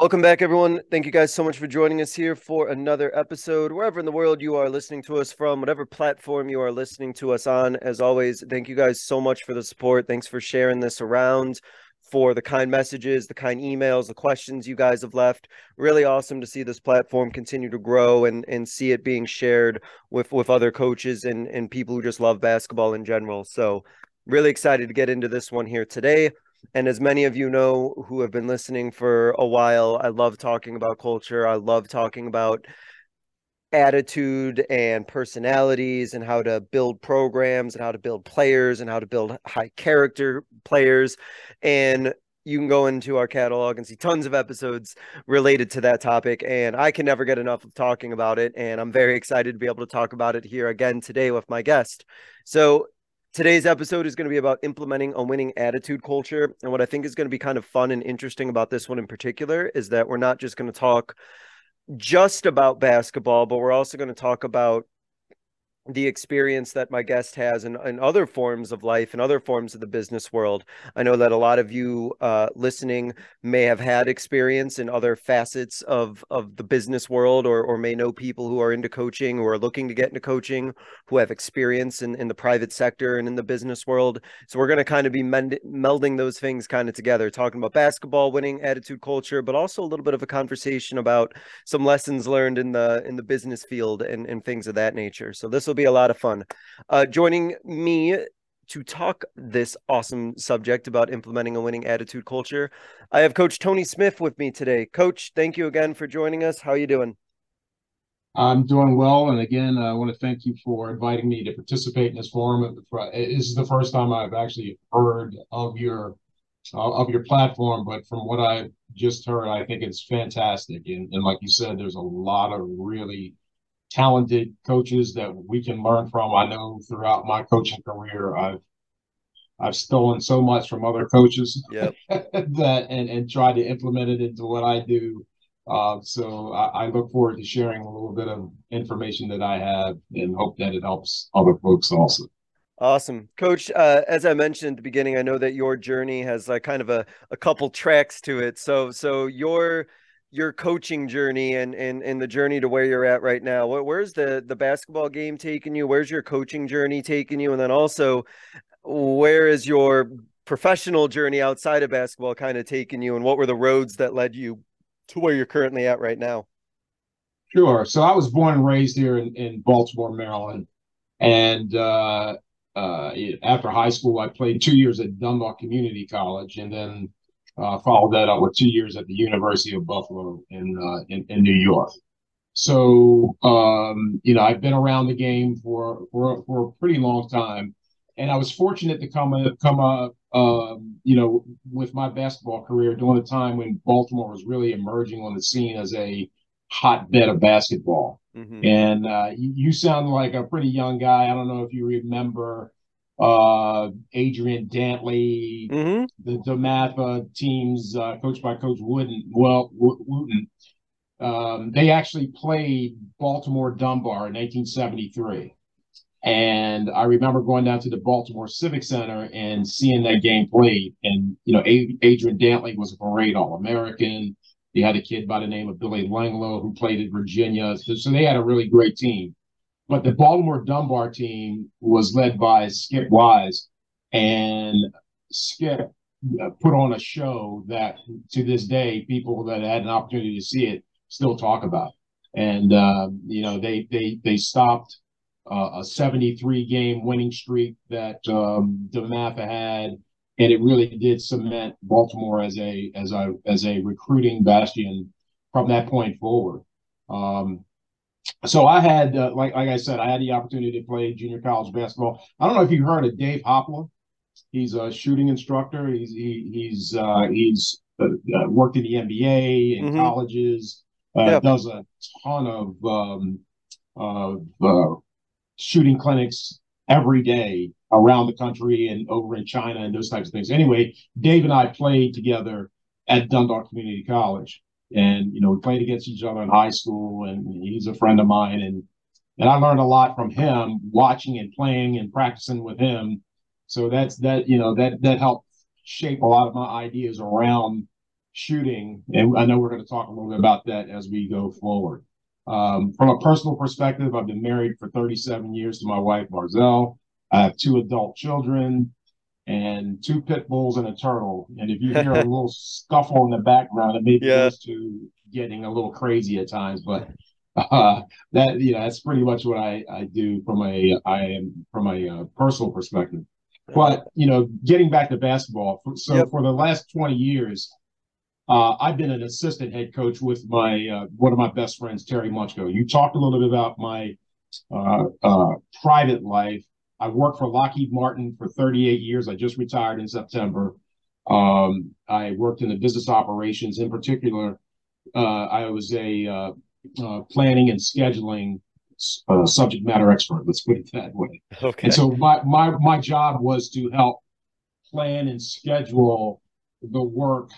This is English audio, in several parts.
Welcome back, everyone. Thank you guys so much for joining us here for another episode. Wherever in the world you are listening to us from, whatever platform you are listening to us on, as always, thank you guys so much for the support. Thanks for sharing this around, for the kind messages, the kind emails, the questions you guys have left. Really awesome to see this platform continue to grow and, and see it being shared with, with other coaches and, and people who just love basketball in general. So, really excited to get into this one here today. And as many of you know who have been listening for a while, I love talking about culture. I love talking about attitude and personalities and how to build programs and how to build players and how to build high character players. And you can go into our catalog and see tons of episodes related to that topic. And I can never get enough of talking about it. And I'm very excited to be able to talk about it here again today with my guest. So, Today's episode is going to be about implementing a winning attitude culture. And what I think is going to be kind of fun and interesting about this one in particular is that we're not just going to talk just about basketball, but we're also going to talk about the experience that my guest has in, in other forms of life and other forms of the business world. I know that a lot of you uh, listening may have had experience in other facets of, of the business world or, or may know people who are into coaching or are looking to get into coaching who have experience in, in the private sector and in the business world. So we're going to kind of be mend- melding those things kind of together, talking about basketball, winning attitude culture, but also a little bit of a conversation about some lessons learned in the in the business field and, and things of that nature. So this will be a lot of fun. Uh, joining me to talk this awesome subject about implementing a winning attitude culture, I have Coach Tony Smith with me today. Coach, thank you again for joining us. How are you doing? I'm doing well, and again, I want to thank you for inviting me to participate in this forum. This is the first time I've actually heard of your of your platform, but from what I just heard, I think it's fantastic. And, and like you said, there's a lot of really talented coaches that we can learn from. I know throughout my coaching career, I've I've stolen so much from other coaches yep. that and and tried to implement it into what I do. Uh, so I, I, look forward to sharing a little bit of information that I have and hope that it helps other folks also. Awesome. Coach, uh, as I mentioned at the beginning, I know that your journey has like kind of a, a couple tracks to it. So so your your coaching journey and and and the journey to where you're at right now. Where's the the basketball game taking you? Where's your coaching journey taking you? And then also, where is your professional journey outside of basketball kind of taking you? And what were the roads that led you to where you're currently at right now? Sure. So I was born and raised here in, in Baltimore, Maryland, and uh, uh, after high school, I played two years at Dundalk Community College, and then uh, followed that up with two years at the University of Buffalo in uh, in, in, New York. So um, you know, I've been around the game for for for a pretty long time, and I was fortunate to come come up, um, you know, with my basketball career during a time when Baltimore was really emerging on the scene as a hotbed of basketball. Mm-hmm. And uh, you, you sound like a pretty young guy. I don't know if you remember uh, Adrian Dantley, mm-hmm. the DeMatha teams uh, coached by Coach Wooden. Well, Wootten. Um, they actually played Baltimore Dunbar in 1973. And I remember going down to the Baltimore Civic Center and seeing that game played. And, you know, Adrian Dantley was a parade All American. They had a kid by the name of Billy Langloh who played at Virginia. So, so they had a really great team. But the Baltimore Dunbar team was led by Skip Wise, and Skip uh, put on a show that to this day, people that had an opportunity to see it still talk about. And uh, you know, they they they stopped uh, a 73 game winning streak that um, DeMatha had, and it really did cement Baltimore as a as a as a recruiting bastion from that point forward. Um, so I had, uh, like like I said, I had the opportunity to play junior college basketball. I don't know if you heard of Dave Hopla. He's a shooting instructor. He's he, he's uh, he's uh, uh worked in the NBA in mm-hmm. colleges. uh, yep. does a ton of um, of uh, shooting clinics every day around the country and over in China and those types of things. Anyway, Dave and I played together at Dundalk Community College, and you know we played against each other in high school, and he's a friend of mine, and and I learned a lot from him watching and playing and practicing with him. So that's that you know that that helped shape a lot of my ideas around shooting, and I know we're going to talk a little bit about that as we go forward. Um, from a personal perspective, I've been married for 37 years to my wife, Barzell. I have two adult children and two pit bulls and a turtle. And if you hear a little scuffle in the background, it may be yeah. to getting a little crazy at times, but uh, that you know that's pretty much what I, I do from a I am from a uh, personal perspective. But you know, getting back to basketball, so yep. for the last 20 years, uh, I've been an assistant head coach with my uh, one of my best friends, Terry Munchko. You talked a little bit about my uh, uh, private life. I worked for Lockheed Martin for 38 years. I just retired in September. Um, I worked in the business operations. In particular, uh, I was a uh, planning and scheduling subject matter expert. Let's put it that way. Okay. And so my my my job was to help plan and schedule the work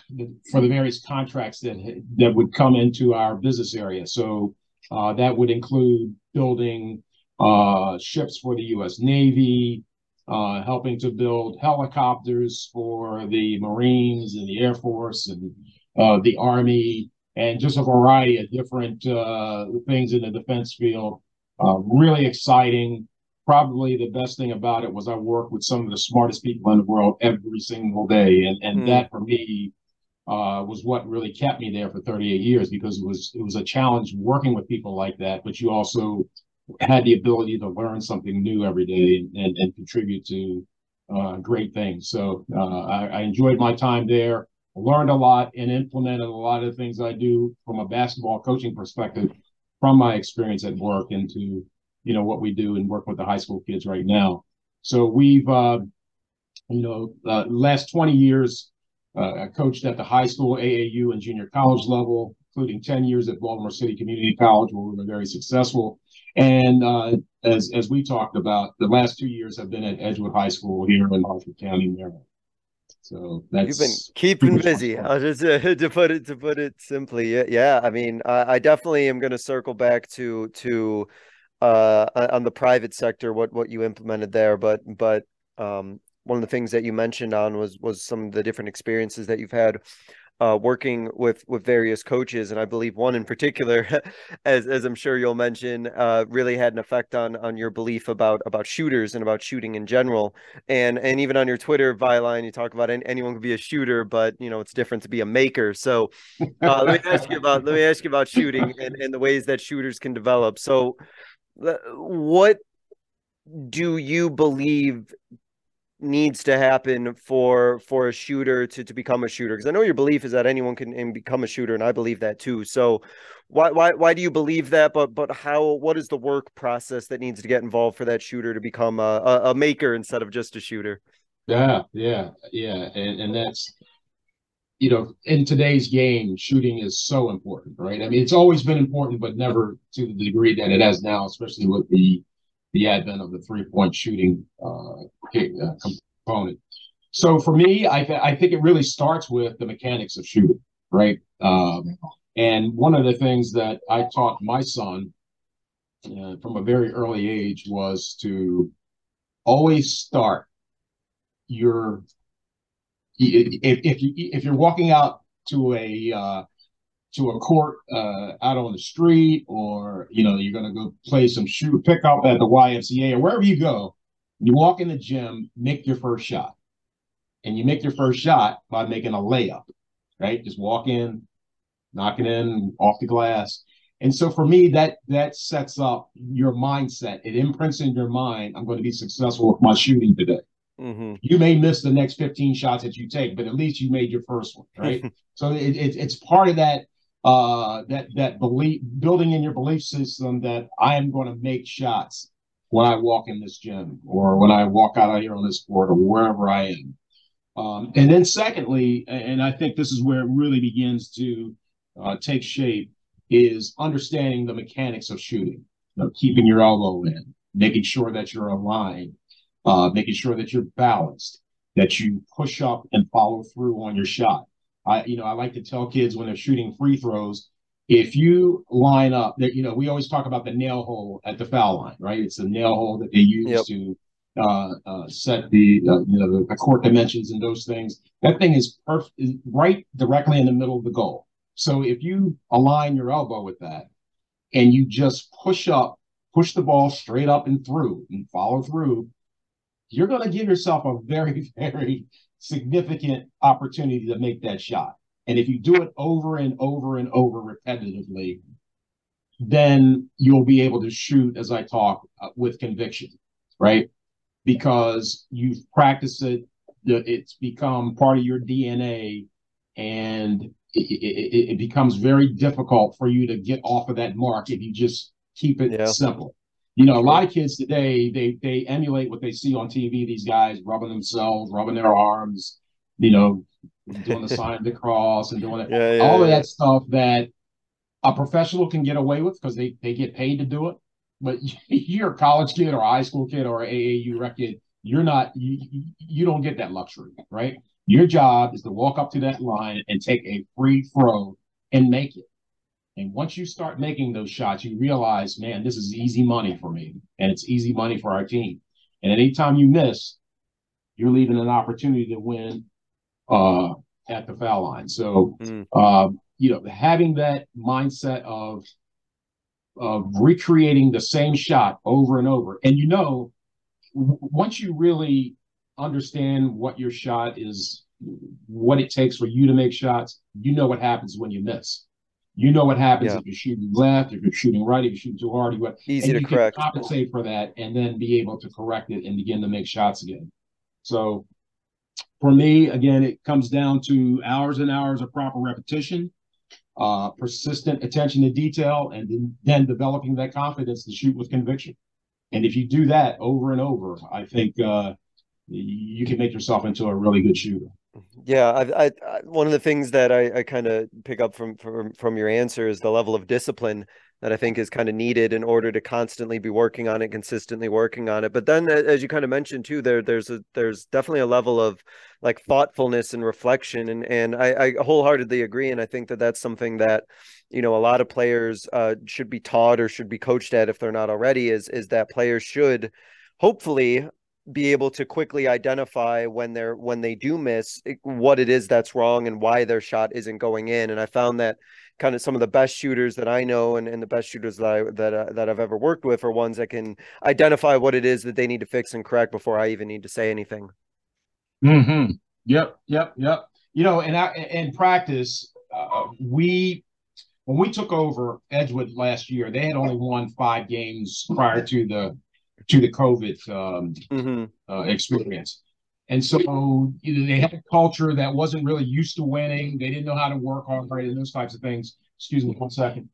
for the various contracts that that would come into our business area. So uh, that would include building uh, ships for the U.S. Navy, uh, helping to build helicopters for the Marines and the Air Force and uh, the Army, and just a variety of different uh, things in the defense field. Uh, really exciting probably the best thing about it was I worked with some of the smartest people in the world every single day, and and mm. that for me uh, was what really kept me there for 38 years because it was it was a challenge working with people like that, but you also had the ability to learn something new every day and, and contribute to uh, great things. So uh, I, I, enjoyed my time there, learned a lot, and implemented a lot of the things I do from a basketball coaching perspective from my experience at work into you know what we do and work with the high school kids right now. So we've uh, you know uh, last 20 years uh, coached at the high school, AAU, and junior college level, including 10 years at Baltimore City Community College, where we were very successful. And uh, as as we talked about, the last two years I've been at Edgewood High School here in Harford County, Maryland. So that's you've been keeping busy. I'll just uh, to put it to put it simply. Yeah, yeah. I mean, I, I definitely am going to circle back to to uh, on the private sector, what what you implemented there, but but um, one of the things that you mentioned on was was some of the different experiences that you've had uh, working with with various coaches, and I believe one in particular, as as I'm sure you'll mention, uh, really had an effect on on your belief about about shooters and about shooting in general, and and even on your Twitter byline, you talk about any, anyone can be a shooter, but you know it's different to be a maker. So uh, let me ask you about let me ask you about shooting and, and the ways that shooters can develop. So what do you believe needs to happen for for a shooter to to become a shooter because i know your belief is that anyone can become a shooter and i believe that too. So why why why do you believe that? But but how what is the work process that needs to get involved for that shooter to become a, a, a maker instead of just a shooter? Yeah yeah yeah and and that's you know, in today's game, shooting is so important, right? I mean, it's always been important, but never to the degree that it has now, especially with the the advent of the three point shooting uh, uh, component. So for me, I th- I think it really starts with the mechanics of shooting, right? Um, and one of the things that I taught my son uh, from a very early age was to always start your if, if you if you're walking out to a uh, to a court uh, out on the street, or you know you're gonna go play some shoot pickup at the YMCA or wherever you go, you walk in the gym, make your first shot, and you make your first shot by making a layup, right? Just walk in, knock it in off the glass. And so for me, that that sets up your mindset. It imprints in your mind, I'm going to be successful with my shooting today. Mm-hmm. You may miss the next 15 shots that you take, but at least you made your first one, right? so it, it, it's part of that uh, that that belief building in your belief system that I am going to make shots when I walk in this gym or when I walk out of here on this court or wherever I am. Um, and then secondly, and I think this is where it really begins to uh, take shape, is understanding the mechanics of shooting, you know, keeping your elbow in, making sure that you're aligned, uh, making sure that you're balanced, that you push up and follow through on your shot. I, you know, I like to tell kids when they're shooting free throws, if you line up that, you know, we always talk about the nail hole at the foul line, right? It's the nail hole that they use yep. to uh, uh, set the uh, you know the, the, court dimensions and those things. That thing is perfect, right directly in the middle of the goal. So if you align your elbow with that, and you just push up, push the ball straight up and through, and follow through, you're going to give yourself a very very significant opportunity to make that shot. And if you do it over and over and over repetitively, then you'll be able to shoot, as I talk, uh, with conviction, right? Because you've practiced it, it's become part of your DNA, and it, it, it, becomes very difficult for you to get off of that mark if you just keep it yeah. simple. You know, a lot of kids today they they emulate what they see on TV. These guys rubbing themselves, rubbing their arms, you know, doing the sign of the cross and doing it, yeah, yeah, all yeah. of that stuff that a professional can get away with because they they get paid to do it. But you're a college kid or a high school kid or AAU rec kid, you're not you you don't get that luxury, right? Your job is to walk up to that line and take a free throw and make it. And once you start making those shots, you realize, man, this is easy money for me, and it's easy money for our team. And anytime you miss, you're leaving an opportunity to win uh, at the foul line. So, mm. uh, you know, having that mindset of of recreating the same shot over and over, and you know, w- once you really understand what your shot is, what it takes for you to make shots, you know what happens when you miss. You know what happens yeah. if you're shooting left, if you're shooting right, if you're shooting too hard. You, Easy to you correct. compensate for that, and then be able to correct it and begin to make shots again. So for me, again, it comes down to hours and hours of proper repetition, uh, persistent attention to detail, and then developing that confidence to shoot with conviction. And if you do that over and over, I think uh, you can make yourself into a really good shooter. Yeah, I, I, I one of the things that I, I kind of pick up from, from from your answer is the level of discipline that I think is kind of needed in order to constantly be working on it, consistently working on it. But then, as you kind of mentioned too, there there's a there's definitely a level of like thoughtfulness and reflection, and and I, I wholeheartedly agree, and I think that that's something that you know a lot of players uh, should be taught or should be coached at if they're not already. Is is that players should hopefully be able to quickly identify when they're when they do miss what it is that's wrong and why their shot isn't going in. And i found that kind of some of the best shooters that i know and, and the best shooters that i that, uh, that i've ever worked with are ones that can identify what it is that they need to fix and correct before i even need to say anything. Mm-hmm. Yep yep yep. You know and i in practice uh, we when we took over edgewood last year they had only won five games prior to the to the COVID um, mm-hmm. uh, experience. And so you know, they had a culture that wasn't really used to winning. They didn't know how to work hard and those types of things. Excuse me one second.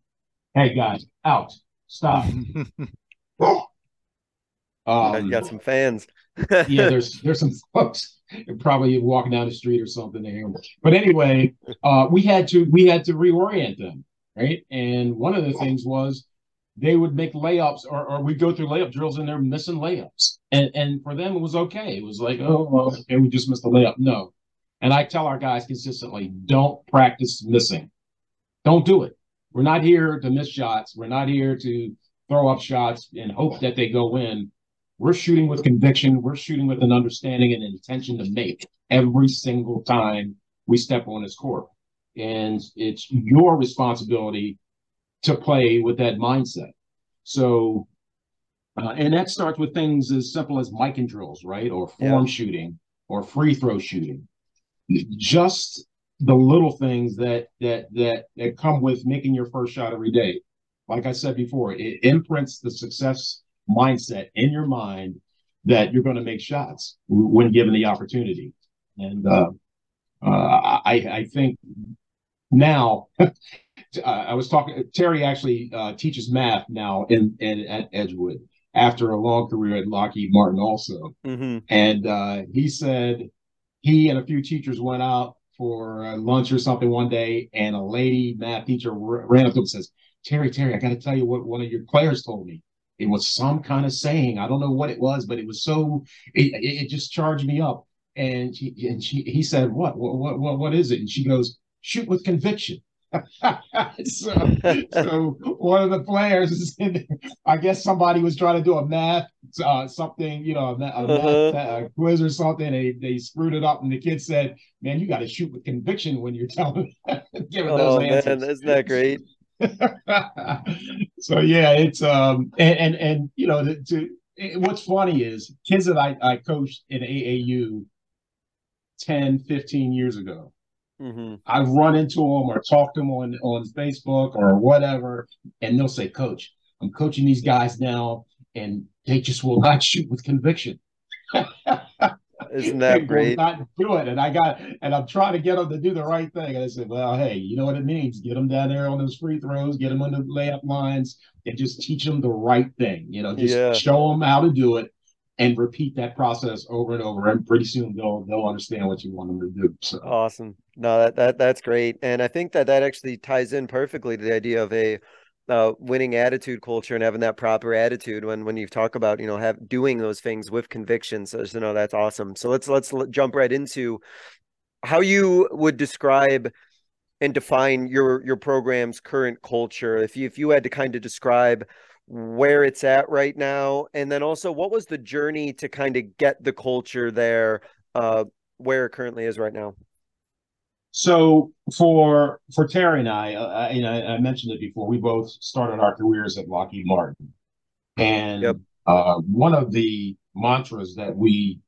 Hey guys, out. Stop. um, you got some fans. yeah, there's there's some folks probably walking down the street or something there. But anyway, uh, we had to we had to reorient them, right? And one of the things was they would make layups or, or we'd go through layup drills and they're missing layups. And and for them it was okay. It was like, oh okay, we just missed a layup. No. And I tell our guys consistently, don't practice missing. Don't do it. We're not here to miss shots. We're not here to throw up shots and hope that they go in. We're shooting with conviction. We're shooting with an understanding and intention to make every single time we step on this court. And it's your responsibility to play with that mindset. So, uh, and that starts with things as simple as Mikan drills, right? Or form yeah. shooting or free throw shooting. Just the little things that that that that come with making your first shot every day. Like I said before, it imprints the success mindset in your mind that you're going to make shots when given the opportunity. And uh, uh, I, I think now I was talking. Terry actually uh, teaches math now in, in at Edgewood after a long career at Lockheed Martin, also. Mm-hmm. And uh, he said he and a few teachers went out for lunch or something one day, and a lady math teacher ran up to him and says, Terry, Terry, I got to tell you what one of your players told me. It was some kind of saying. I don't know what it was, but it was so it, it just charged me up. And she and she he said, what? What what what is it? And she goes, shoot with conviction. so, so one of the players, is I guess somebody was trying to do a math, uh, something, you know, a, a uh-huh. math uh, quiz or something. They they screwed it up, and the kid said, "Man, you got to shoot with conviction when you're telling, giving oh, those answers." Man, isn't that great? so yeah, it's um and and, and you know to, to it, what's funny is kids that I, I coached in AAU 10, 15 years ago. Mm-hmm. I've run into them or talked to them on, on Facebook or whatever, and they'll say, Coach, I'm coaching these guys now, and they just will not shoot with conviction. Isn't that great? Not do it, and I got, and I'm trying to get them to do the right thing. And I said, well, hey, you know what it means? Get them down there on those free throws, get them on the layup lines, and just teach them the right thing. You know, just yeah. show them how to do it, and repeat that process over and over. And pretty soon they'll they'll understand what you want them to do. So awesome. No, that, that that's great, and I think that that actually ties in perfectly to the idea of a uh, winning attitude culture and having that proper attitude when when you talk about you know have doing those things with conviction so you know that's awesome so let's let's jump right into how you would describe and define your your program's current culture if you if you had to kind of describe where it's at right now and then also what was the journey to kind of get the culture there uh where it currently is right now so for for Terry and I, uh, you know, I mentioned it before. We both started our careers at Lockheed Martin, and yep. uh, one of the mantras that we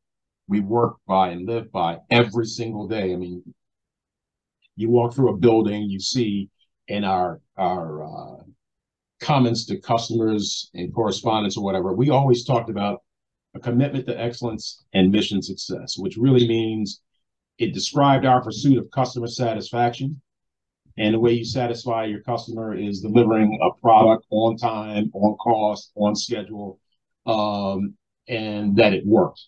we work by and live by every single day. I mean, you walk through a building, you see in our our uh, comments to customers and correspondence or whatever, we always talked about a commitment to excellence and mission success, which really means it described our pursuit of customer satisfaction. And the way you satisfy your customer is delivering a product on time, on cost, on schedule, um, and that it worked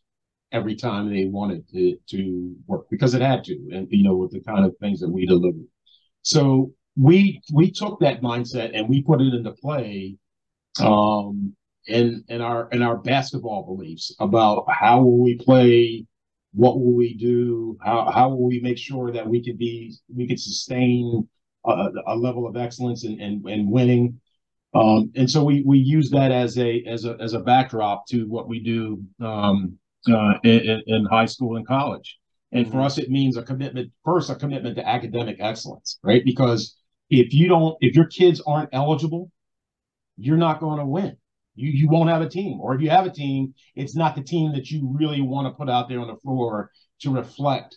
every time they wanted it to work because it had to, and you know, with the kind of things that we delivered. So we we took that mindset and we put it into play um, in in our in our basketball beliefs about how will we play what will we do? How how will we make sure that we could be we could sustain a, a level of excellence and and, and winning? Um, and so we we use that as a as a as a backdrop to what we do um, uh, in, in, high school and college. And for mm-hmm. us, it means a commitment first, a commitment to academic excellence, right? Because if you don't, if your kids aren't eligible, you're not going to win. You you won't have a team. Or if you have a team it's not the team that you really want to put out there on the floor to reflect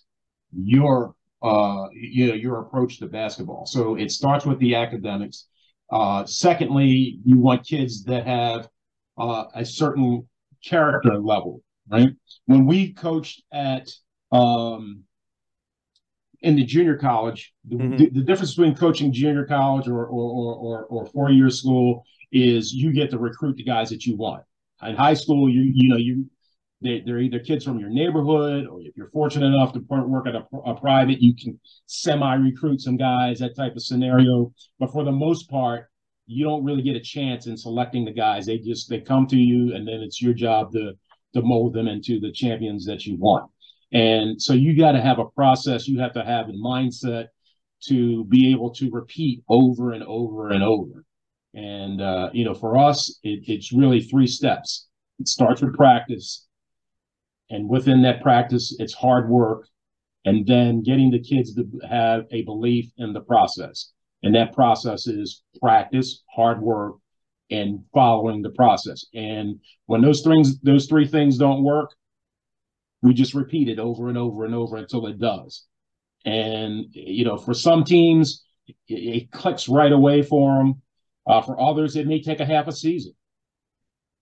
your uh you know your approach to basketball. So it starts with the academics. Uh secondly you want kids that have uh, a certain character level right? When we coached at um in the junior college, mm-hmm. the, the, difference between coaching junior college or or or, or four year school is you get to recruit the guys that you want. In high school, you you know you they, they're either kids from your neighborhood, or if you're fortunate enough to work at a, a private, you can semi recruit some guys, that type of scenario. But for the most part, you don't really get a chance in selecting the guys. They just they come to you, and then it's your job to to mold them into the champions that you want. And so you got to have a process. You have to have a mindset to be able to repeat over and over and over. And, uh, you know, for us, it, it's really three steps. It starts with practice. And within that practice, it's hard work. And then getting the kids to have a belief in the process. And that process is practice, hard work, and following the process. And when those things, those three things don't work, we just repeat it over and over and over until it does. And, you know, for some teams, it, it clicks right away for them. Uh, for others, it may take a half a season.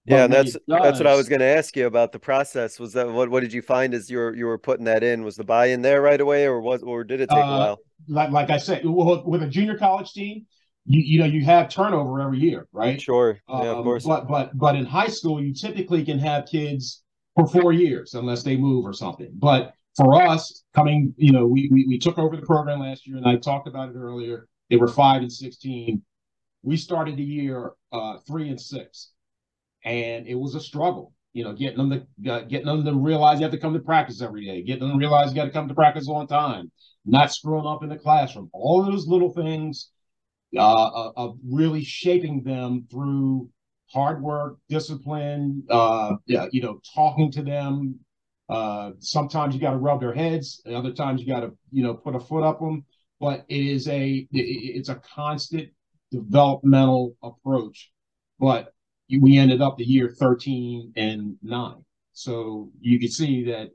But yeah, that's does, that's what I was going to ask you about the process. Was that what what did you find as you were you were putting that in? Was the buy in there right away, or was or did it take uh, a while? Like like I said, with a junior college team, you you know you have turnover every year, right? Sure, yeah, um, of course. But but but in high school, you typically can have kids for four years unless they move or something. But for us, coming, you know, we we, we took over the program last year, and I talked about it earlier. They were five and sixteen we started the year uh, three and six, and it was a struggle. You know, getting them to uh, getting them to realize you have to come to practice every day, getting them to realize you got to come to practice on time, not screwing up in the classroom. All those little things uh, of really shaping them through hard work, discipline, uh, yeah, you know, talking to them. Uh, sometimes you got to rub their heads. Other times you got to, you know, put a foot up them. But it is a, it's a constant developmental approach. But we ended up the year 13 and nine. So you can see that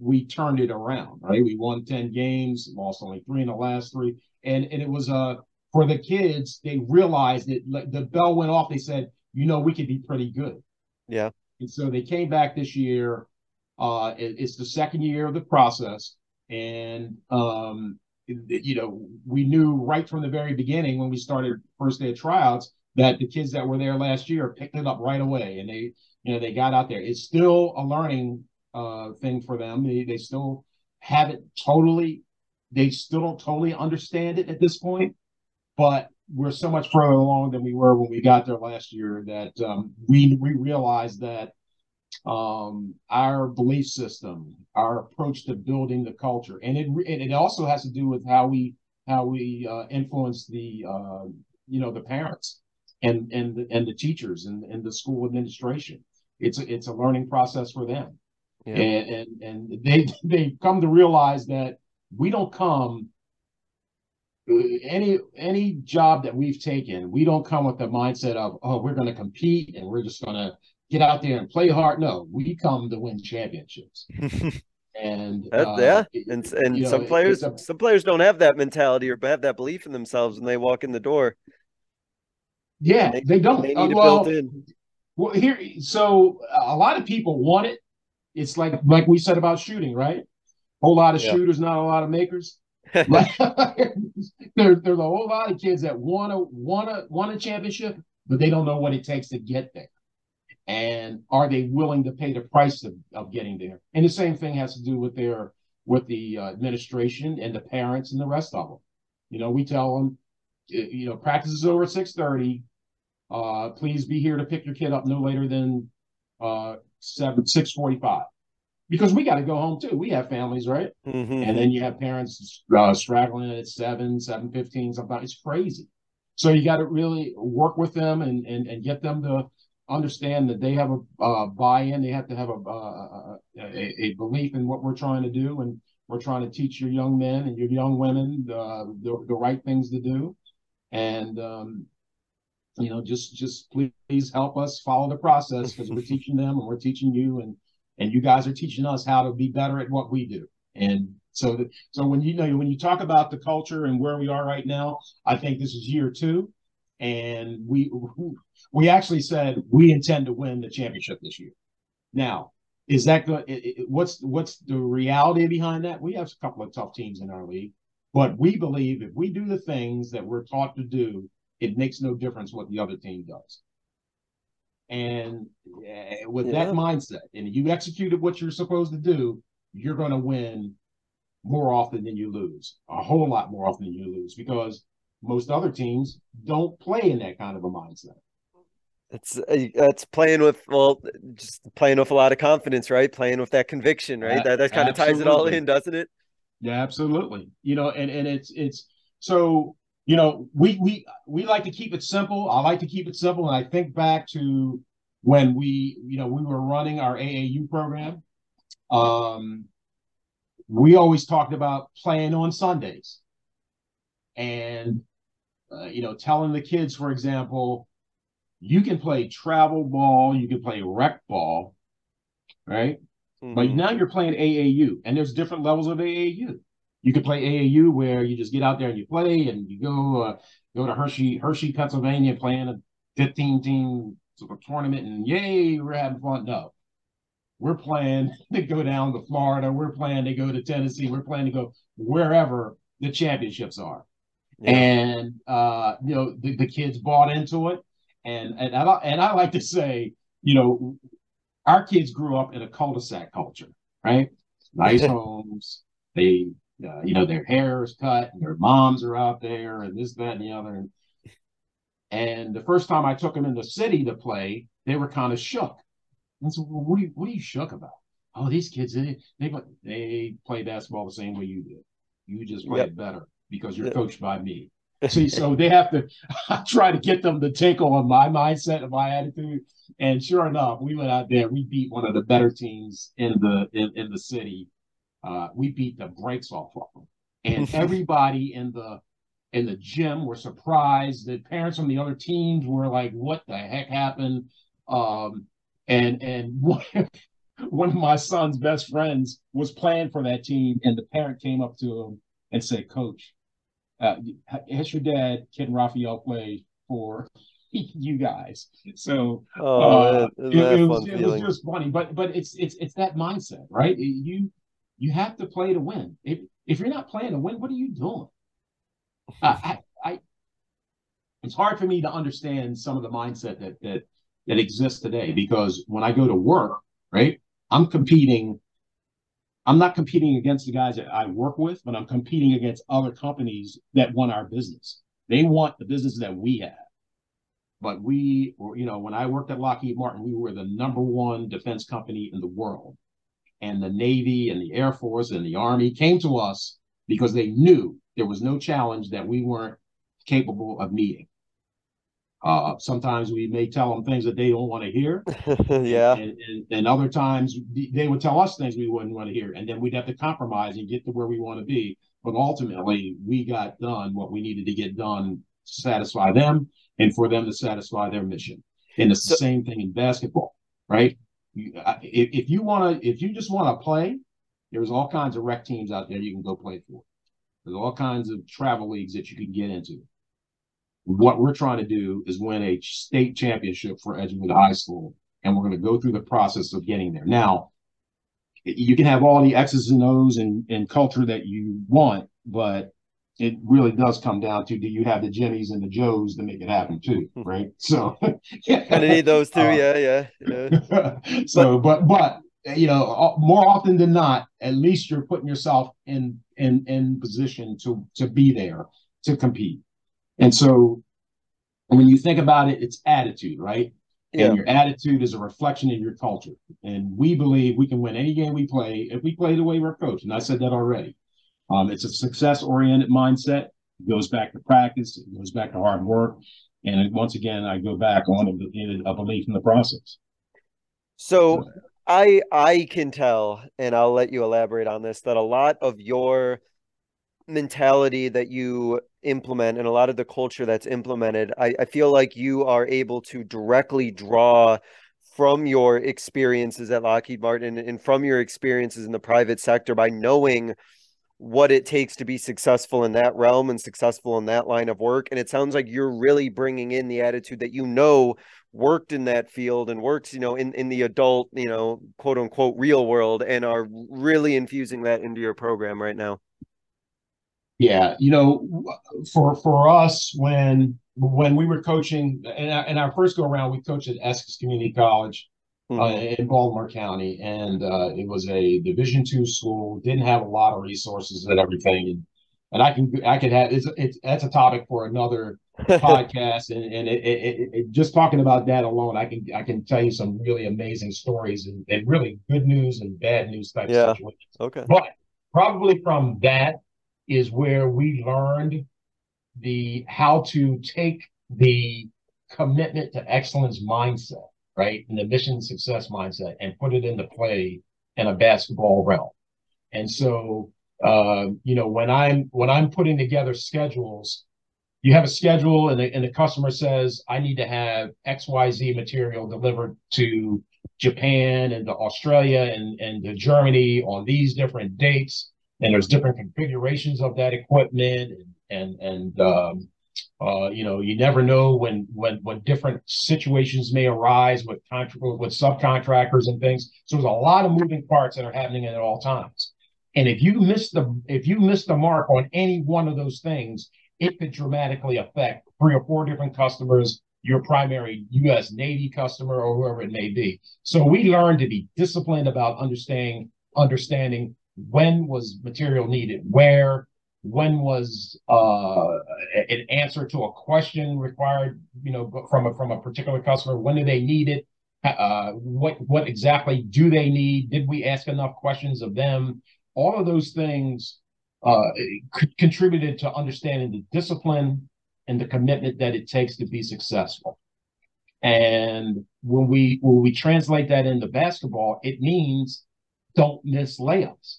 we turned it around, right? We won 10 games, lost only three in the last three. And, and it was, uh, for the kids, they realized that the bell went off. They said, you know, we could be pretty good. Yeah. And so they came back this year. Uh, it, it's the second year of the process. And, um, it, you know, we knew right from the very beginning when we started first day of tryouts that the kids that were there last year picked it up right away. And they, you know, they got out there. It's still a learning uh, thing for them. They, they still haven't totally, they still don't totally understand it at this point. But we're so much further along than we were when we got there last year that um, we we realized that um, our belief system, our approach to building the culture, and it and it also has to do with how we how we uh, influence the uh, you know the parents and and the, and the teachers and, and the school administration. It's a, it's a learning process for them, yeah. and, and and they they come to realize that we don't come any any job that we've taken, we don't come with the mindset of oh we're going to compete and we're just going to get out there and play hard. No, we come to win championships. and uh, yeah, and and some know, players a, some players don't have that mentality or have that belief in themselves when they walk in the door. Yeah, they, they, don't. They need uh, well. Well, here, so a lot of people want it. It's like like we said about shooting, right? Whole lot of yeah. shooters, not a lot of makers. there, there's a whole lot of kids that want to want to want a championship, but they don't know what it takes to get there. And are they willing to pay the price of, of getting there? And the same thing has to do with their with the uh, administration and the parents and the rest of them. You know, we tell them, you know, practice is over at six thirty. Uh, please be here to pick your kid up no later than uh, seven six forty five because we got to go home too. We have families, right? Mm-hmm. And then you have parents uh, straggling at seven, seven fifteen. something. it's crazy. So you got to really work with them and, and and get them to understand that they have a uh, buy-in. They have to have a, uh, a, a belief in what we're trying to do, and we're trying to teach your young men and your young women uh, the the right things to do. And um, you know, just just please help us follow the process because we're teaching them and we're teaching you and and you guys are teaching us how to be better at what we do. And so, that, so when you know when you talk about the culture and where we are right now, I think this is year two, and we we actually said we intend to win the championship this year. Now, is that good? What's what's the reality behind that? We have a couple of tough teams in our league, but we believe if we do the things that we're taught to do, it makes no difference what the other team does. And uh, with yeah. that mindset, and you executed what you're supposed to do, you're going to win more often than you lose, a whole lot more often than you lose, because most other teams don't play in that kind of a mindset. It's it's playing with well, just playing with a lot of confidence, right? Playing with that conviction, right? that that kind of ties it all in, doesn't it? Yeah, absolutely. You know, and and it's it's so you know, we we we like to keep it simple. I like to keep it simple, and I think back to when we, you know, we were running our AAU program. Um, we always talked about playing on Sundays, and uh, you know, telling the kids, for example, you can play travel ball, you can play rec ball, right? Mm-hmm. But now you're playing AAU, and there's different levels of AAU. You could play AAU where you just get out there and you play, and you go uh, go to Hershey, Hershey, Pennsylvania, playing a 15 team tournament, and yay, we're having fun. No, we're playing to go down to Florida. We're playing to go to Tennessee. We're playing to go wherever the championships are. Yeah. And uh, you know, the, the kids bought into it. And and I, and I like to say, you know, our kids grew up in a cul-de-sac culture, right? Nice homes. They uh, you know, their hair is cut and their moms are out there and this, that, and the other. And And the first time I took them in the city to play, they were kind of shook. And so, well, what, are you, what are you shook about? Oh, these kids, they, they, they play basketball the same way you did. You just play yep. it better because you're yep. coached by me. See, so they have to try to get them to take on my mindset and my attitude. And sure enough, we went out there. We beat one of the better teams in the in, in the city. Uh, we beat the brakes off of them, and everybody in the in the gym were surprised. The parents from the other teams were like, "What the heck happened?" Um, and and one, one of my son's best friends was playing for that team, and the parent came up to him and said, "Coach, uh, has your dad, Ken Raphael, play for you guys?" So oh, uh, it, it, was, it was just funny, but but it's it's it's that mindset, right? You you have to play to win. If if you're not playing to win, what are you doing? I, I, it's hard for me to understand some of the mindset that that that exists today because when I go to work, right, I'm competing. I'm not competing against the guys that I work with, but I'm competing against other companies that want our business. They want the business that we have. But we, or, you know, when I worked at Lockheed Martin, we were the number one defense company in the world. And the Navy and the Air Force and the Army came to us because they knew there was no challenge that we weren't capable of meeting. Uh, sometimes we may tell them things that they don't want to hear. yeah. And, and, and, other times they would tell us things we wouldn't want to hear. And then we'd have to compromise and get to where we want to be. But ultimately, we got done what we needed to get done to satisfy them and for them to satisfy their mission. And it's so, the same thing in basketball, right? If, if you want to, if you just want to play, there's all kinds of rec teams out there you can go play for. There's all kinds of travel leagues that you can get into. What we're trying to do is win a state championship for Edgewood High School, and we're going to go through the process of getting there. Now, you can have all the X's and O's and, and culture that you want, but it really does come down to do you have the Jimmys and the Joes to make it happen too, right? So yeah. kind of need those too, uh, yeah, yeah, yeah. so, but, but you know, more often than not, at least you're putting yourself in in in position to to be there to compete. And so, when you think about it, it's attitude, right? Yeah. And your attitude is a reflection of your culture. And we believe we can win any game we play if we play the way we're coached. And I said that already. Um, it's a success oriented mindset. It goes back to practice. It goes back to hard work. And once again, I go back on a, a belief in the process. So I I can tell, and I'll let you elaborate on this, that a lot of your mentality that you implement and a lot of the culture that's implemented, I, I feel like you are able to directly draw from your experiences at Lockheed Martin and from your experiences in the private sector by knowing what it takes to be successful in that realm and successful in that line of work. And it sounds like you're really bringing in the attitude that you know worked in that field and works, you know, in, in the adult, you know, quote unquote real world and are really infusing that into your program right now? Yeah, you know, for for us when when we were coaching and in our first go around, we coached at Essex Community College mm-hmm. uh, in Baltimore County, and uh, it was a Division two school. Didn't have a lot of resources and everything, and, and I can I could have it's, it's that's a topic for another podcast and, and it, it, it, just talking about that alone i can i can tell you some really amazing stories and, and really good news and bad news type yeah. situations okay but probably from that is where we learned the how to take the commitment to excellence mindset right and the mission success mindset and put it into play in a basketball realm and so uh, you know when i'm when i'm putting together schedules you have a schedule and the, and the customer says, I need to have XYZ material delivered to Japan and to Australia and, and to Germany on these different dates. And there's different configurations of that equipment and, and, and, um, uh, you know, you never know when, when, when different situations may arise with contra- with subcontractors and things. So there's a lot of moving parts that are happening at all times. And if you miss the, if you miss the mark on any one of those things, it could dramatically affect three or four different customers, your primary US Navy customer or whoever it may be. So we learned to be disciplined about understanding understanding when was material needed, where, when was uh, an answer to a question required, you know, from a from a particular customer? When do they need it? Uh, what what exactly do they need? Did we ask enough questions of them? All of those things uh, contributed to understanding the discipline and the commitment that it takes to be successful. And when we when we translate that into basketball, it means don't miss layups.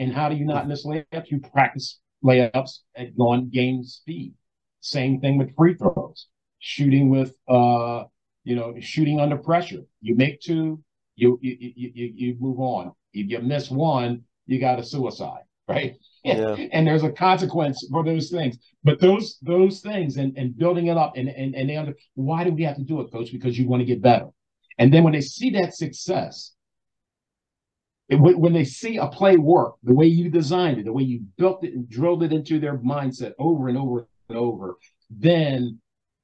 And how do you not miss layups? You practice layups at on game speed. Same thing with free throws, shooting with uh, you know, shooting under pressure. You make two, you you you you, move on. If you miss one, you got a suicide, right? Yeah. and there's a consequence for those things. But those those things and, and building it up and, and, and they under why do we have to do it, coach? Because you want to get better. And then when they see that success, it, when they see a play work, the way you designed it, the way you built it and drilled it into their mindset over and over and over, then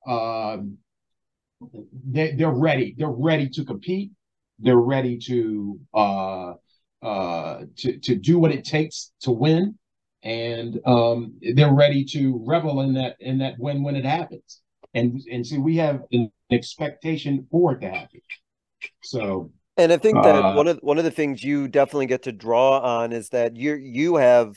um, they, they're ready. They're ready to compete. They're ready to uh, uh, to to do what it takes to win and um, they're ready to revel in that in that win when it happens. And and see, we have an expectation for it to happen. So and I think that uh, one of one of the things you definitely get to draw on is that you you have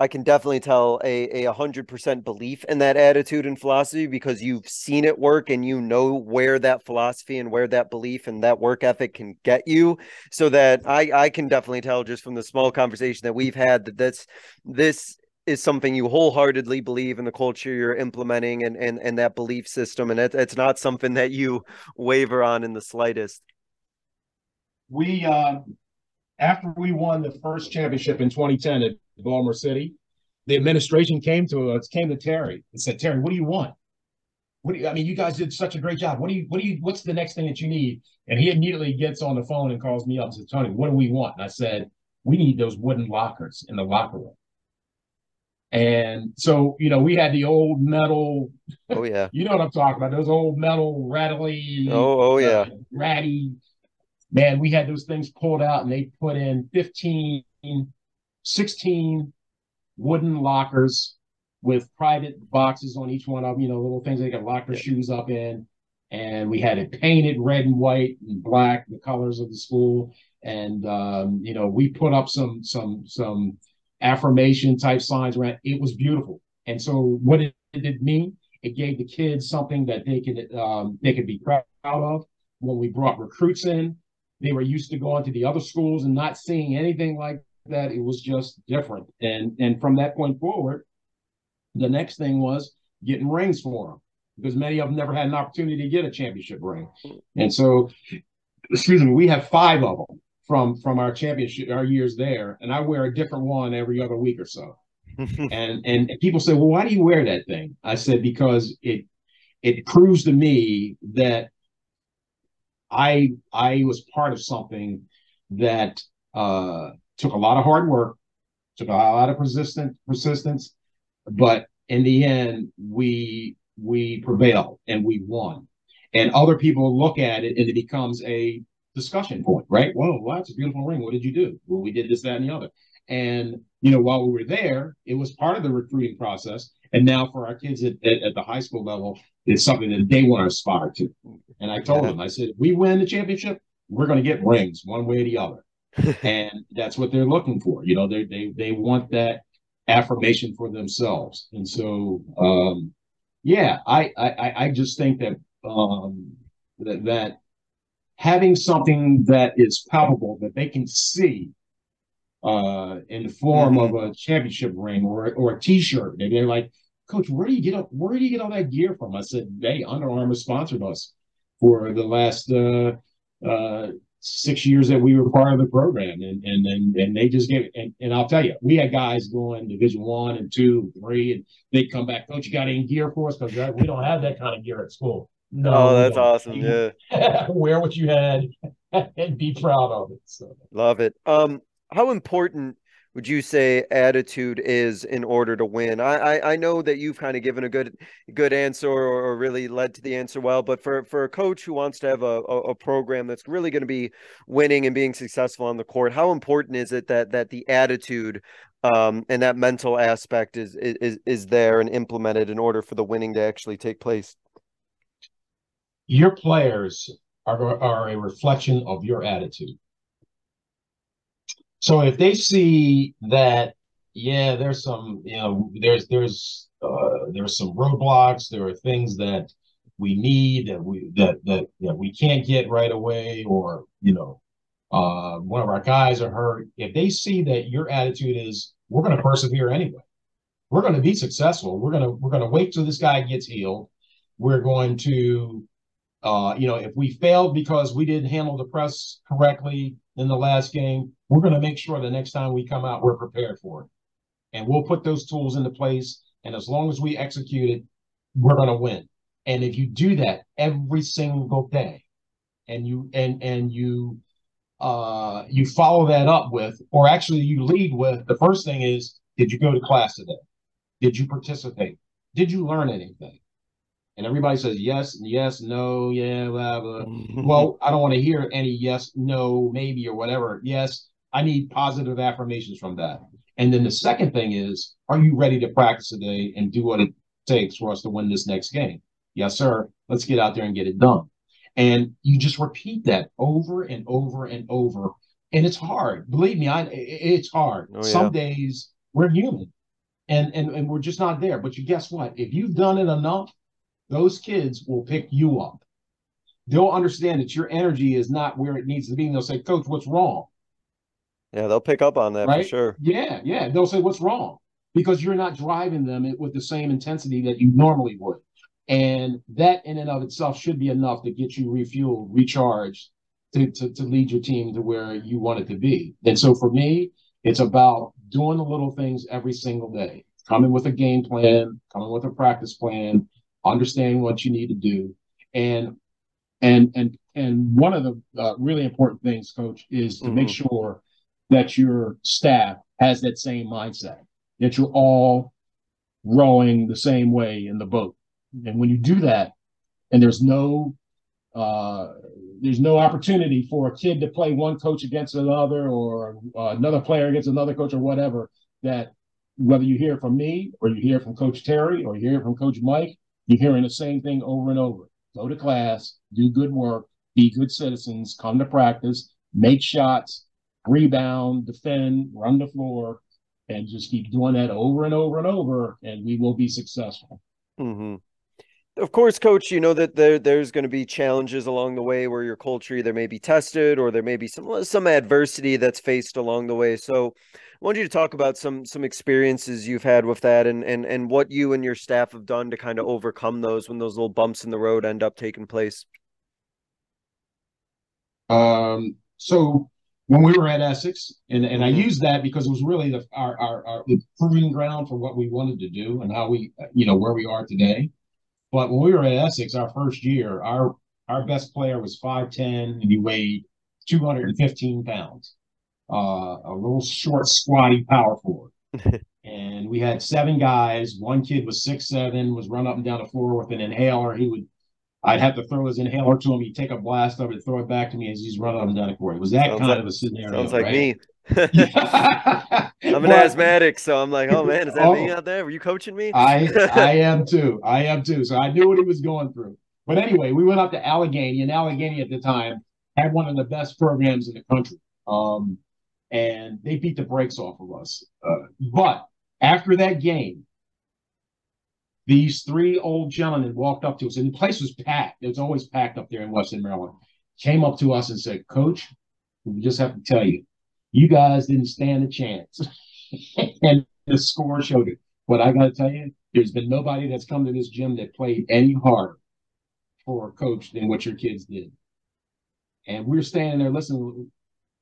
I can definitely tell a a hundred percent belief in that attitude and philosophy because you've seen it work and you know where that philosophy and where that belief and that work ethic can get you. So that I I can definitely tell just from the small conversation that we've had that this this is something you wholeheartedly believe in the culture you're implementing and and and that belief system and it, it's not something that you waver on in the slightest. We uh after we won the first championship in 2010 at Baltimore City, the administration came to us, came to Terry and said, Terry, what do you want? What do you, I mean, you guys did such a great job. What do you, what do you, what's the next thing that you need? And he immediately gets on the phone and calls me up and says, Tony, what do we want? And I said, we need those wooden lockers in the locker room. And so, you know, we had the old metal. Oh yeah. you know what I'm talking about? Those old metal rattly. Oh, oh yeah. Uh, ratty. Man, we had those things pulled out and they put in 15 16 wooden lockers with private boxes on each one of them, you know, little things they could lock their yeah. shoes up in. And we had it painted red and white and black, the colors of the school. And um, you know, we put up some some some affirmation type signs around. It was beautiful. And so what did it mean? It gave the kids something that they could um, they could be proud of. When we brought recruits in, they were used to going to the other schools and not seeing anything like that it was just different. And and from that point forward, the next thing was getting rings for them because many of them never had an opportunity to get a championship ring. And so, excuse me, we have five of them from from our championship our years there, and I wear a different one every other week or so. and and people say, well, why do you wear that thing? I said because it it proves to me that I I was part of something that uh, took a lot of hard work, took a lot of persistent persistence, but in the end, we we prevailed and we won. And other people look at it and it becomes a discussion point, right? Whoa, wow, a beautiful ring. What did you do? Well, we did this, that, and the other. And you know, while we were there, it was part of the recruiting process. And now for our kids at, at, at the high school level, it's something that they want to aspire to. And I told yeah. them, I said, we win the championship, we're going to get rings one way or the other. and that's what they're looking for. You know, they they they want that affirmation for themselves. And so, um, yeah, I, I I just think that um, that that having something that is palpable that they can see uh, in the form mm-hmm. of a championship ring or or a T-shirt, and they're like, Coach, where do you get up? Where do you get all that gear from? I said, Hey, Under Armour sponsored us for the last uh, uh, six years that we were part of the program and and and, and they just gave and, and I'll tell you, we had guys going division one and two, three, and they'd come back, Coach, you got any gear for us? Because we don't have that kind of gear at school. No, oh, that's awesome. Yeah. Wear what you had and be proud of it. So love it. Um, how important would you say attitude is in order to win? I I, I know that you've kind of given a good good answer or, really led to the answer well, but for for a coach who wants to have a, a, a program that's really going to be winning and being successful on the court, how important is it that that the attitude um, and that mental aspect is is is there and implemented in order for the winning to actually take place. Your players are are a reflection of your attitude. So if they see that, yeah, there's some, you know, there's there's uh, there's some roadblocks, there are things that we need that we that that, that we can't get right away, or you know, uh, one of our guys are hurt. If they see that your attitude is we're going to persevere anyway, we're going to be successful. We're gonna we're gonna wait till this guy gets healed. We're going to, uh, you know, if we failed because we didn't handle the press correctly in the last game, we're going to make sure the next time we come out we're prepared for it, and we'll put those tools into place. And as long as we execute it, we're going to win. And if you do that every single day, and you and and you uh you follow that up with, or actually you lead with the first thing is, did you go to class today? Did you participate? Did you learn anything? And everybody says yes, yes, no, yeah, blah, blah. Mm-hmm. well, I don't want to hear any yes, no, maybe, or whatever. Yes, I need positive affirmations from that. And then the second thing is, are you ready to practice today and do what it takes for us to win this next game? Yes, sir. Let's get out there and get it done. And you just repeat that over and over and over. And it's hard. Believe me, I it's hard. Oh, yeah. Some days we're human and, and and we're just not there. But you guess what? If you've done it enough, those kids will pick you up. They'll understand that your energy is not where it needs to be. And they'll say, Coach, what's wrong? Yeah, they'll pick up on that right? for sure. Yeah, yeah. They'll say, What's wrong? Because you're not driving them with the same intensity that you normally would. And that in and of itself should be enough to get you refueled, recharged, to, to, to lead your team to where you want it to be. And so for me, it's about doing the little things every single day, coming with a game plan, coming with a practice plan, understanding what you need to do. And and and and one of the uh, really important things, coach, is to mm-hmm. make sure that your staff has that same mindset, that you're all rowing the same way in the boat. And when you do that, and there's no uh, there's no opportunity for a kid to play one coach against another or uh, another player against another coach or whatever. That whether you hear from me or you hear from Coach Terry or you hear from Coach Mike, you're hearing the same thing over and over. Go to class, do good work, be good citizens, come to practice, make shots, rebound, defend, run the floor, and just keep doing that over and over and over, and we will be successful. Mm-hmm of course, coach, you know that there there's going to be challenges along the way where your culture either may be tested or there may be some some adversity that's faced along the way. So, want you to talk about some some experiences you've had with that and and and what you and your staff have done to kind of overcome those when those little bumps in the road end up taking place. Um. So when we were at Essex, and, and I mm-hmm. used that because it was really the our, our, our proving ground for what we wanted to do and how we you know where we are today. But when we were at Essex, our first year, our our best player was 5'10 and he weighed 215 pounds. Uh, a little short, squatty power forward. and we had seven guys. One kid was six seven, was run up and down the floor with an inhaler. He would I'd have to throw his inhaler to him. He'd take a blast of it, throw it back to me as he's running up and down the court. It was that sounds kind like, of a scenario. Sounds like right? me. I'm an but, asthmatic, so I'm like, oh man, is that oh, me out there? Were you coaching me? I I am too. I am too. So I knew what he was going through. But anyway, we went up to Allegany, and Allegany at the time had one of the best programs in the country. Um, and they beat the brakes off of us. Uh, but after that game, these three old gentlemen walked up to us, and the place was packed. It was always packed up there in Western Maryland. Came up to us and said, Coach, we just have to tell you, you guys didn't stand a chance. and the score showed it. But I got to tell you, there's been nobody that's come to this gym that played any harder for a coach than what your kids did. And we are standing there listening.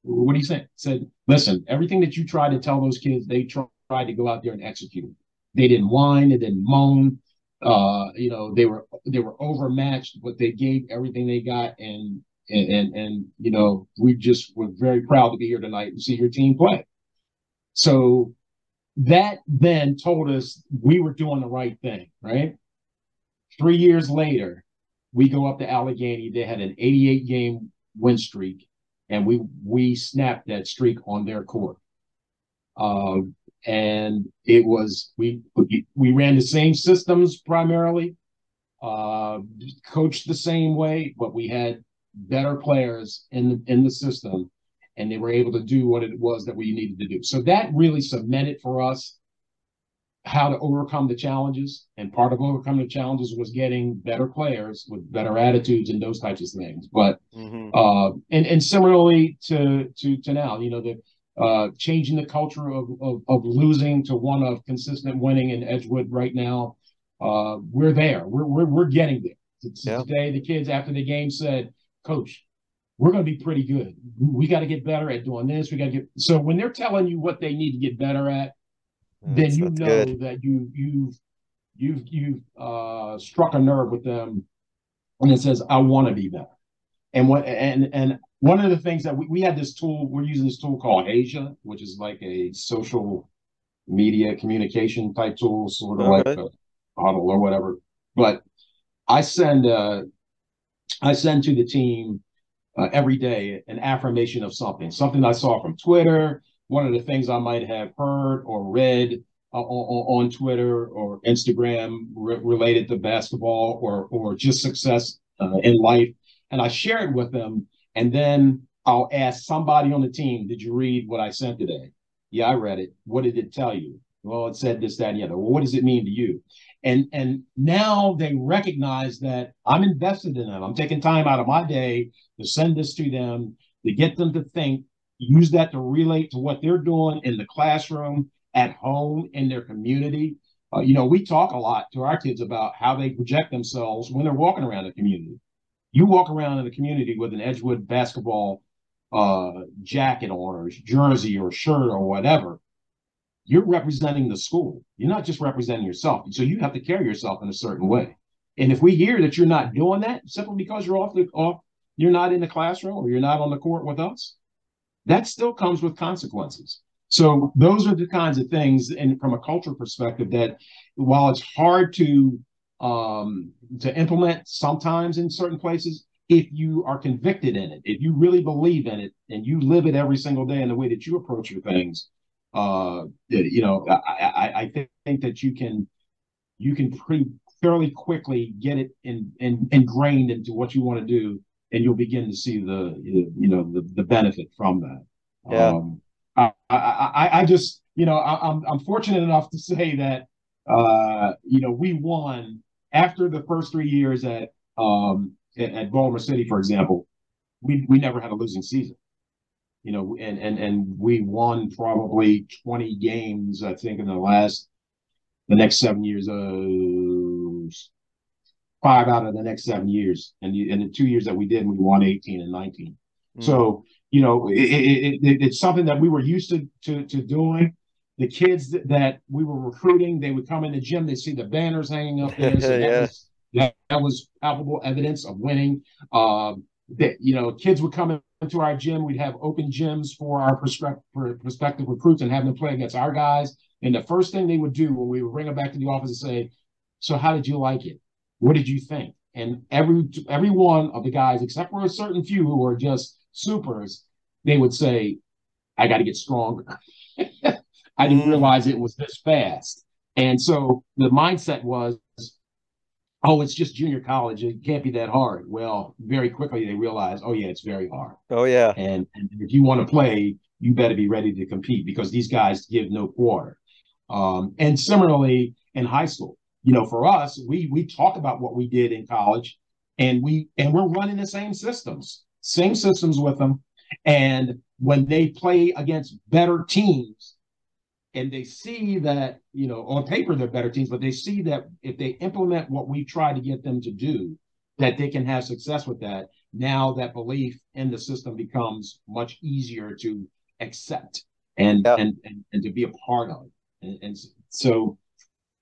What do you say? Said, listen, everything that you tried to tell those kids, they tried to go out there and execute. They didn't whine. They didn't moan. Uh, you know, they were they were overmatched, but they gave everything they got, and and and, and you know, we just were very proud to be here tonight and see your team play. So that then told us we were doing the right thing, right? Three years later, we go up to Allegany. They had an 88 game win streak, and we we snapped that streak on their court. Uh, and it was we we ran the same systems primarily, uh, coached the same way, but we had better players in the in the system, and they were able to do what it was that we needed to do. So that really cemented for us how to overcome the challenges. And part of overcoming the challenges was getting better players with better attitudes and those types of things. But mm-hmm. uh, and and similarly to to to now, you know, the uh, changing the culture of, of, of losing to one of consistent winning in Edgewood right now. Uh, we're there. We're we're we're getting there. Yeah. Today, the kids after the game said, "Coach, we're going to be pretty good. We got to get better at doing this. We got to get." So when they're telling you what they need to get better at, then you know good. that you you've you've you've uh, struck a nerve with them, and it says, "I want to be better." And what and and one of the things that we, we had this tool, we're using this tool called Asia, which is like a social media communication type tool, sort of like a Huddle or whatever. But I send uh I send to the team uh, every day an affirmation of something, something I saw from Twitter, one of the things I might have heard or read uh, on, on, Twitter or Instagram re- related to basketball or or just success uh, in life, and I share it with them, and then I'll ask somebody on the team, "Did you read what I sent today?" Yeah, I read it. What did it tell you? Well, it said this, that, and the other. Well, what does it mean to you? And and now they recognize that I'm invested in them. I'm taking time out of my day to send this to them to get them to think use that to relate to what they're doing in the classroom, at home, in their community. Uh, you know, we talk a lot to our kids about how they project themselves when they're walking around the community. You walk around in the community with an Edgewood basketball uh, jacket on, or jersey, or shirt, or whatever. You're representing the school. You're not just representing yourself. So you have to carry yourself in a certain way. And if we hear that you're not doing that simply because you're off the off, you're not in the classroom or you're not on the court with us, that still comes with consequences. So those are the kinds of things, and from a cultural perspective, that while it's hard to um, to implement sometimes in certain places, if you are convicted in it, if you really believe in it, and you live it every single day in the way that you approach your things, uh, you know, I, I, I think that you can you can pretty fairly quickly get it in, in, ingrained into what you want to do and you'll begin to see the you know the, the benefit from that. Yeah. Um, I, I, I just you know I, am I'm, I'm fortunate enough to say that uh, you know we won after the first three years at um, at, at Baltimore City, for example. We we never had a losing season. You know, and and and we won probably 20 games, I think, in the last the next seven years. Uh, five out of the next seven years, and the, and the two years that we did, we won 18 and 19. Mm. So you know, it, it, it, it's something that we were used to to, to doing. The kids that, that, we were recruiting, they would come in the gym, they see the banners hanging up there. So yeah. that, was, that, that, was palpable evidence of winning. Um, that you know, kids would come into our gym. We'd have open gyms for our prospective prospective recruits and have them play against our guys. And the first thing they would do when we would bring them back to the office and say, "So how did you like it?" What did you think? And every every one of the guys, except for a certain few who are just supers, they would say, "I got to get stronger." I didn't mm. realize it was this fast. And so the mindset was, "Oh, it's just junior college. It can't be that hard." Well, very quickly they realized, "Oh yeah, it's very hard." Oh yeah. And, and if you want to play, you better be ready to compete because these guys give no quarter. Um, and similarly in high school, you know, for us, we we talk about what we did in college, and we and we're running the same systems, same systems with them. And when they play against better teams, and they see that, you know, on paper they're better teams, but they see that if they implement what we try to get them to do, that they can have success with that. Now that belief in the system becomes much easier to accept and and, and, and to be a part of. And, and so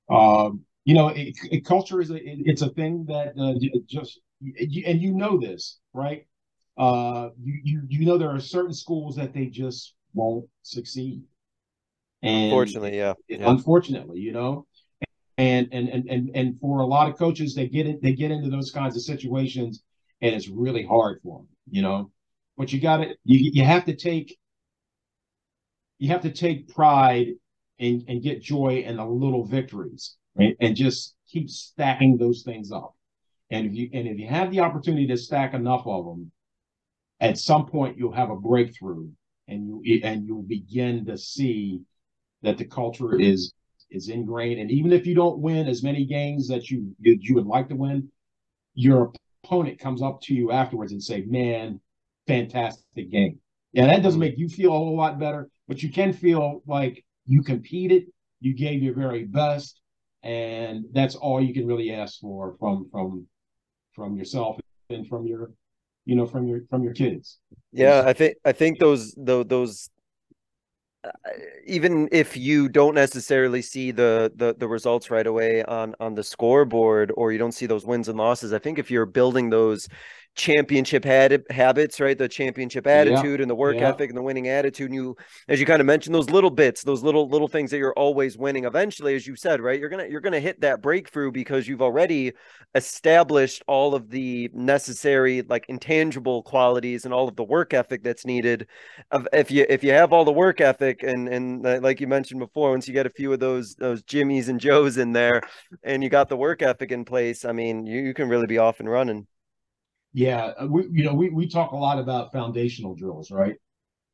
um, you know, it, it, culture is a it, it's a thing that uh, just and you know this, right? Uh, you you you know there are certain schools that they just won't succeed. And unfortunately, yeah. yeah. Unfortunately, you know, and and and and and for a lot of coaches, they get it they get into those kinds of situations, and it's really hard for them, you know. But you got to you you have to take you have to take pride and, and get joy in the little victories, right? And just keep stacking those things up. And if you and if you have the opportunity to stack enough of them, at some point you'll have a breakthrough and you and you'll begin to see that the culture is is ingrained. And even if you don't win as many games that you you would like to win, your opponent comes up to you afterwards and say, "Man, fantastic game." Yeah, that doesn't make you feel a whole lot better, but you can feel like you competed, you gave your very best, and that's all you can really ask for from from from yourself and from your you know from your from your kids. Yeah i think i think those those those even if you don't necessarily see the, the the results right away on on the scoreboard or you don't see those wins and losses i think if you're building those championship had, habits, right? The championship attitude yeah. and the work yeah. ethic and the winning attitude. And you, as you kind of mentioned, those little bits, those little little things that you're always winning. Eventually, as you said, right, you're gonna you're gonna hit that breakthrough because you've already established all of the necessary like intangible qualities and all of the work ethic that's needed. If you if you have all the work ethic and and uh, like you mentioned before, once you get a few of those those Jimmys and Joes in there, and you got the work ethic in place, I mean, you, you can really be off and running. Yeah, uh, we you know we we talk a lot about foundational drills, right?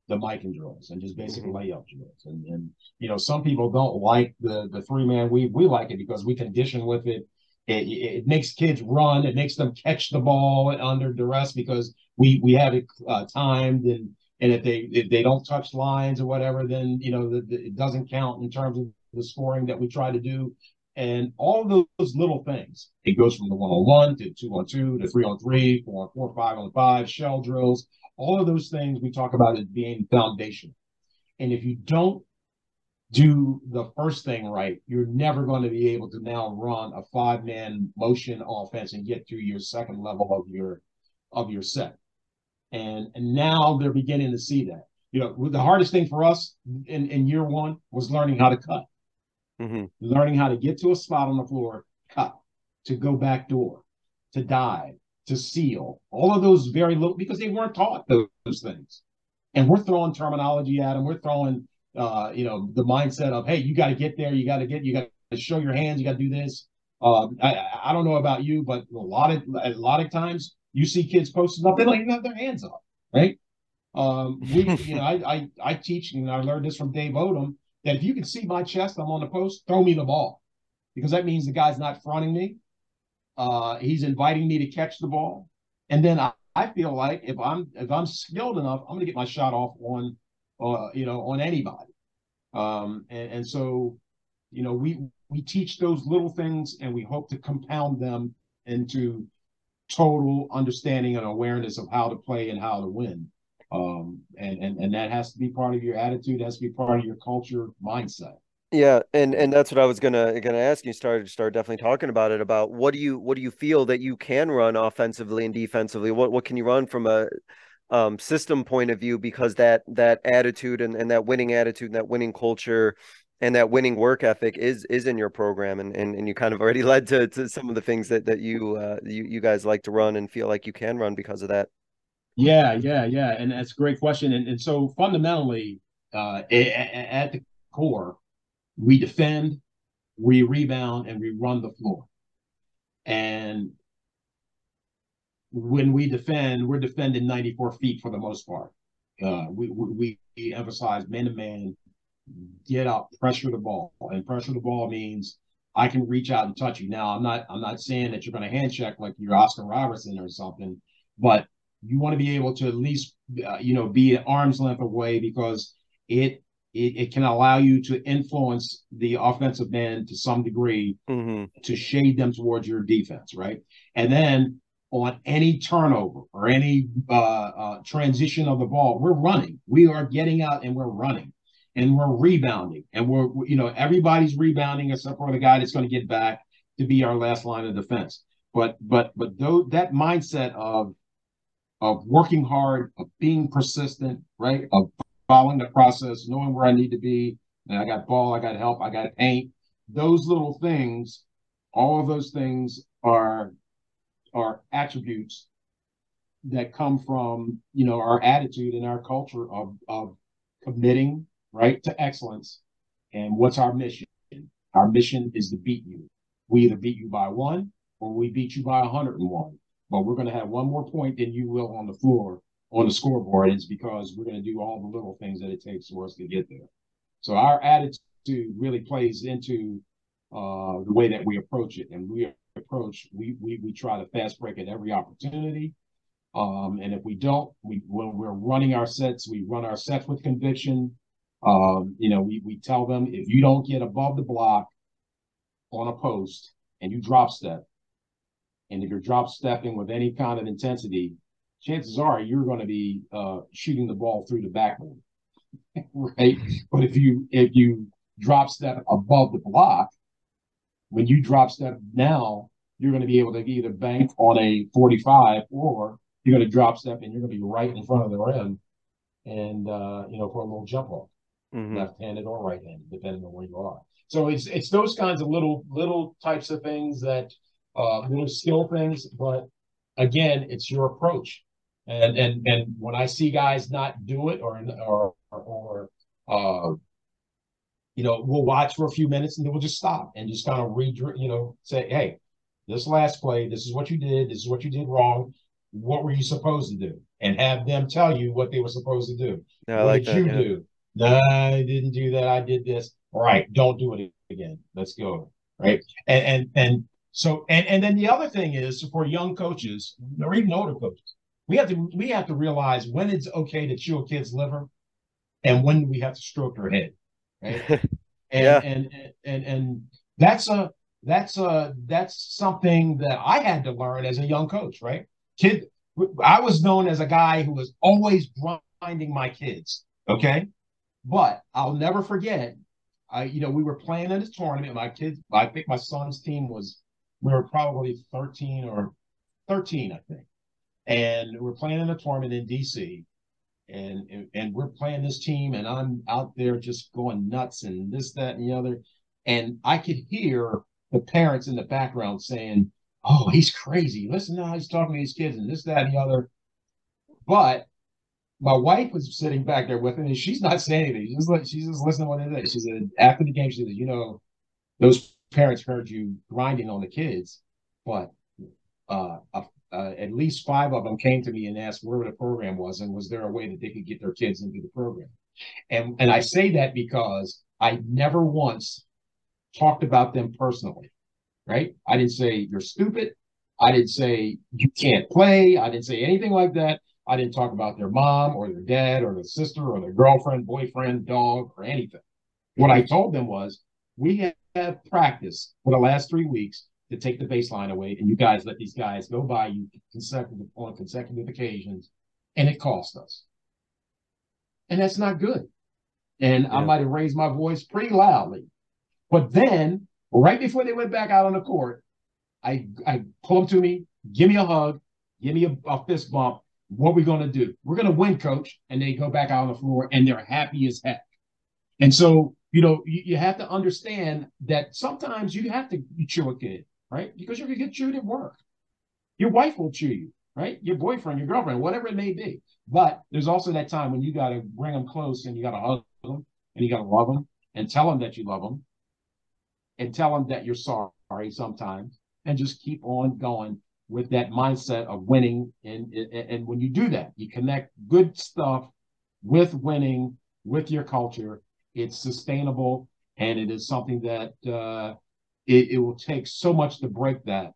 The Mikan drills and just basic mm-hmm. layup drills, and and you know some people don't like the the three man weave. We like it because we condition with it. It, it makes kids run. It makes them catch the ball under duress because we we have it uh, timed and and if they if they don't touch lines or whatever, then you know the, the, it doesn't count in terms of the scoring that we try to do. And all those little things, it goes from the one on one to two on two to three on three, four on four, five on five, shell drills, all of those things we talk about as being foundational. And if you don't do the first thing right, you're never going to be able to now run a five man motion offense and get to your second level of your of your set. And and now they're beginning to see that. You know, the hardest thing for us in, in year one was learning how to cut mm-hmm. learning how to get to a spot on the floor, cut, to go back door, to dive, to seal, all of those very little because they weren't taught those, those things. And we're throwing terminology at them. We're throwing, uh, you know, the mindset of, hey, you got to get there. You got to get, you got to show your hands. You got to do this. Uh, I, I don't know about you, but a lot of a lot of times you see kids posting up, they don't even have their hands up, right? Um, we, you know, I, I I teach, and I learned this from Dave Odom that if you can see my chest, I'm on the post, throw me the ball. Because that means the guy's not fronting me. Uh, he's inviting me to catch the ball. And then I, I feel like if I'm if I'm skilled enough, I'm gonna get my shot off on uh, you know, on anybody. Um, and, and so, you know, we we teach those little things and we hope to compound them into total understanding and awareness of how to play and how to win. Um, and, and and that has to be part of your attitude, has to be part of your culture mindset. Yeah, and and that's what I was gonna gonna ask you. Start start definitely talking about it. About what do you what do you feel that you can run offensively and defensively? What what can you run from a um, system point of view? Because that that attitude and, and that winning attitude and that winning culture and that winning work ethic is is in your program, and and, and you kind of already led to, to some of the things that that you uh, you you guys like to run and feel like you can run because of that. Yeah, yeah, yeah, and that's a great question. And, and so fundamentally, uh, at the core, we defend, we rebound, and we run the floor. And when we defend, we're defending 94 feet for the most part. Uh, we, we, we emphasize man to man, get up, pressure the ball, and pressure the ball means I can reach out and touch you. Now, I'm not I'm not saying that you're going to hand check like you're Oscar Robertson or something, but you want to be able to at least uh, you know be an arm's length away because it, it it can allow you to influence the offensive man to some degree mm-hmm. to shade them towards your defense right? And then on any turnover or any uh, uh, transition of the ball we're running. We are getting out and we're running and we're rebounding and we're you know everybody's rebounding except for the guy that's going to get back to be our last line of defense. But but but though that mindset of of working hard, of being persistent, right? Of following the process, knowing where I need to be. And I got ball, I got help, I got paint. Those little things, all of those things are are attributes that come from you know our attitude and our culture of of committing right to excellence And what's our mission? Our mission is to beat you. We either beat you by one or we beat you by 101. But we're going to have one more point than you will on the floor on the scoreboard. It's because we're going to do all the little things that it takes for us to get there. So our attitude really plays into uh, the way that we approach it. And we approach, we we we try to fast break at every opportunity. Um, and if we don't, we when we're running our sets, we run our sets with conviction. Um, you know, we we tell them if you don't get above the block on a post and you drop step, and if you're drop stepping with any kind of intensity, chances are you're going to be uh, shooting the ball through the backboard, right? But if you if you drop step above the block, when you drop step now, you're going to be able to either bank on a 45 or you're going to drop step and you're going to be right in front of the rim and uh, you know for a little jump off, mm-hmm. left-handed or right-handed, depending on where you are. So it's it's those kinds of little little types of things that uh, little skill things, but again, it's your approach. And and and when I see guys not do it or or or, uh, you know, we'll watch for a few minutes and then we'll just stop and just kind of read, you know, say, hey, this last play, this is what you did, this is what you did wrong. What were you supposed to do? And have them tell you what they were supposed to do. Yeah, what like did that, you yeah. do? No, I didn't do that. I did this. All right, don't do it again. Let's go. Right. And and and so and and then the other thing is for young coaches or even older coaches, we have to we have to realize when it's okay to chew a kid's liver and when we have to stroke their head. Right. And, Yeah. and, and and and that's a that's a that's something that I had to learn as a young coach, right? Kid, I was known as a guy who was always grinding my kids. Okay, but I'll never forget. I, you know, we were playing in this tournament. My kids, I think my son's team was, we were probably 13 or 13, I think. And we're playing in a tournament in DC. And, and we're playing this team, and I'm out there just going nuts and this, that, and the other. And I could hear the parents in the background saying, Oh, he's crazy. Listen to how he's talking to these kids and this, that, and the other. But my wife was sitting back there with him, and she's not saying anything. She's just like she's just listening to what they say. She said after the game, she said, "You know, those parents heard you grinding on the kids, but uh, uh, at least five of them came to me and asked where the program was, and was there a way that they could get their kids into the program?" And and I say that because I never once talked about them personally, right? I didn't say you're stupid. I didn't say you can't play. I didn't say anything like that. I didn't talk about their mom or their dad or their sister or their girlfriend, boyfriend, dog, or anything. What I told them was, we have practiced for the last three weeks to take the baseline away, and you guys let these guys go by you consecutive on consecutive occasions, and it cost us. And that's not good. And I might have raised my voice pretty loudly. But then, right before they went back out on the court, I I pull them to me, give me a hug, give me a, a fist bump. What are we going to do? We're going to win, coach. And they go back out on the floor and they're happy as heck. And so, you know, you, you have to understand that sometimes you have to chew a kid, right? Because you're to get chewed at work. Your wife will chew you, right? Your boyfriend, your girlfriend, whatever it may be. But there's also that time when you got to bring them close and you got to hug them and you got to love them and tell them that you love them and tell them that you're sorry sometimes and just keep on going with that mindset of winning. And, and when you do that, you connect good stuff with winning, with your culture. It's sustainable and it is something that uh, it, it will take so much to break that.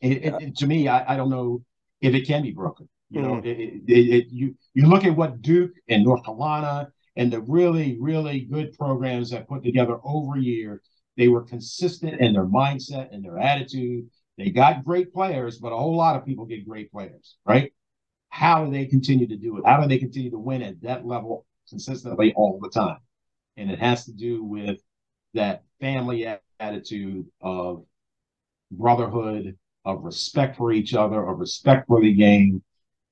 It, it, it- to me, I, I don't know if it can be broken. You know, it, it, it, it- you you look at what Duke and North Carolina and the really really good programs that put together over years. They were consistent in their mindset and their attitude. They got great players, but a whole lot of people get great players, right? How do they continue to do it? How do they continue to win at that level consistently all the time? And it has to do with that family attitude of brotherhood, of respect for each other, of respect for the game,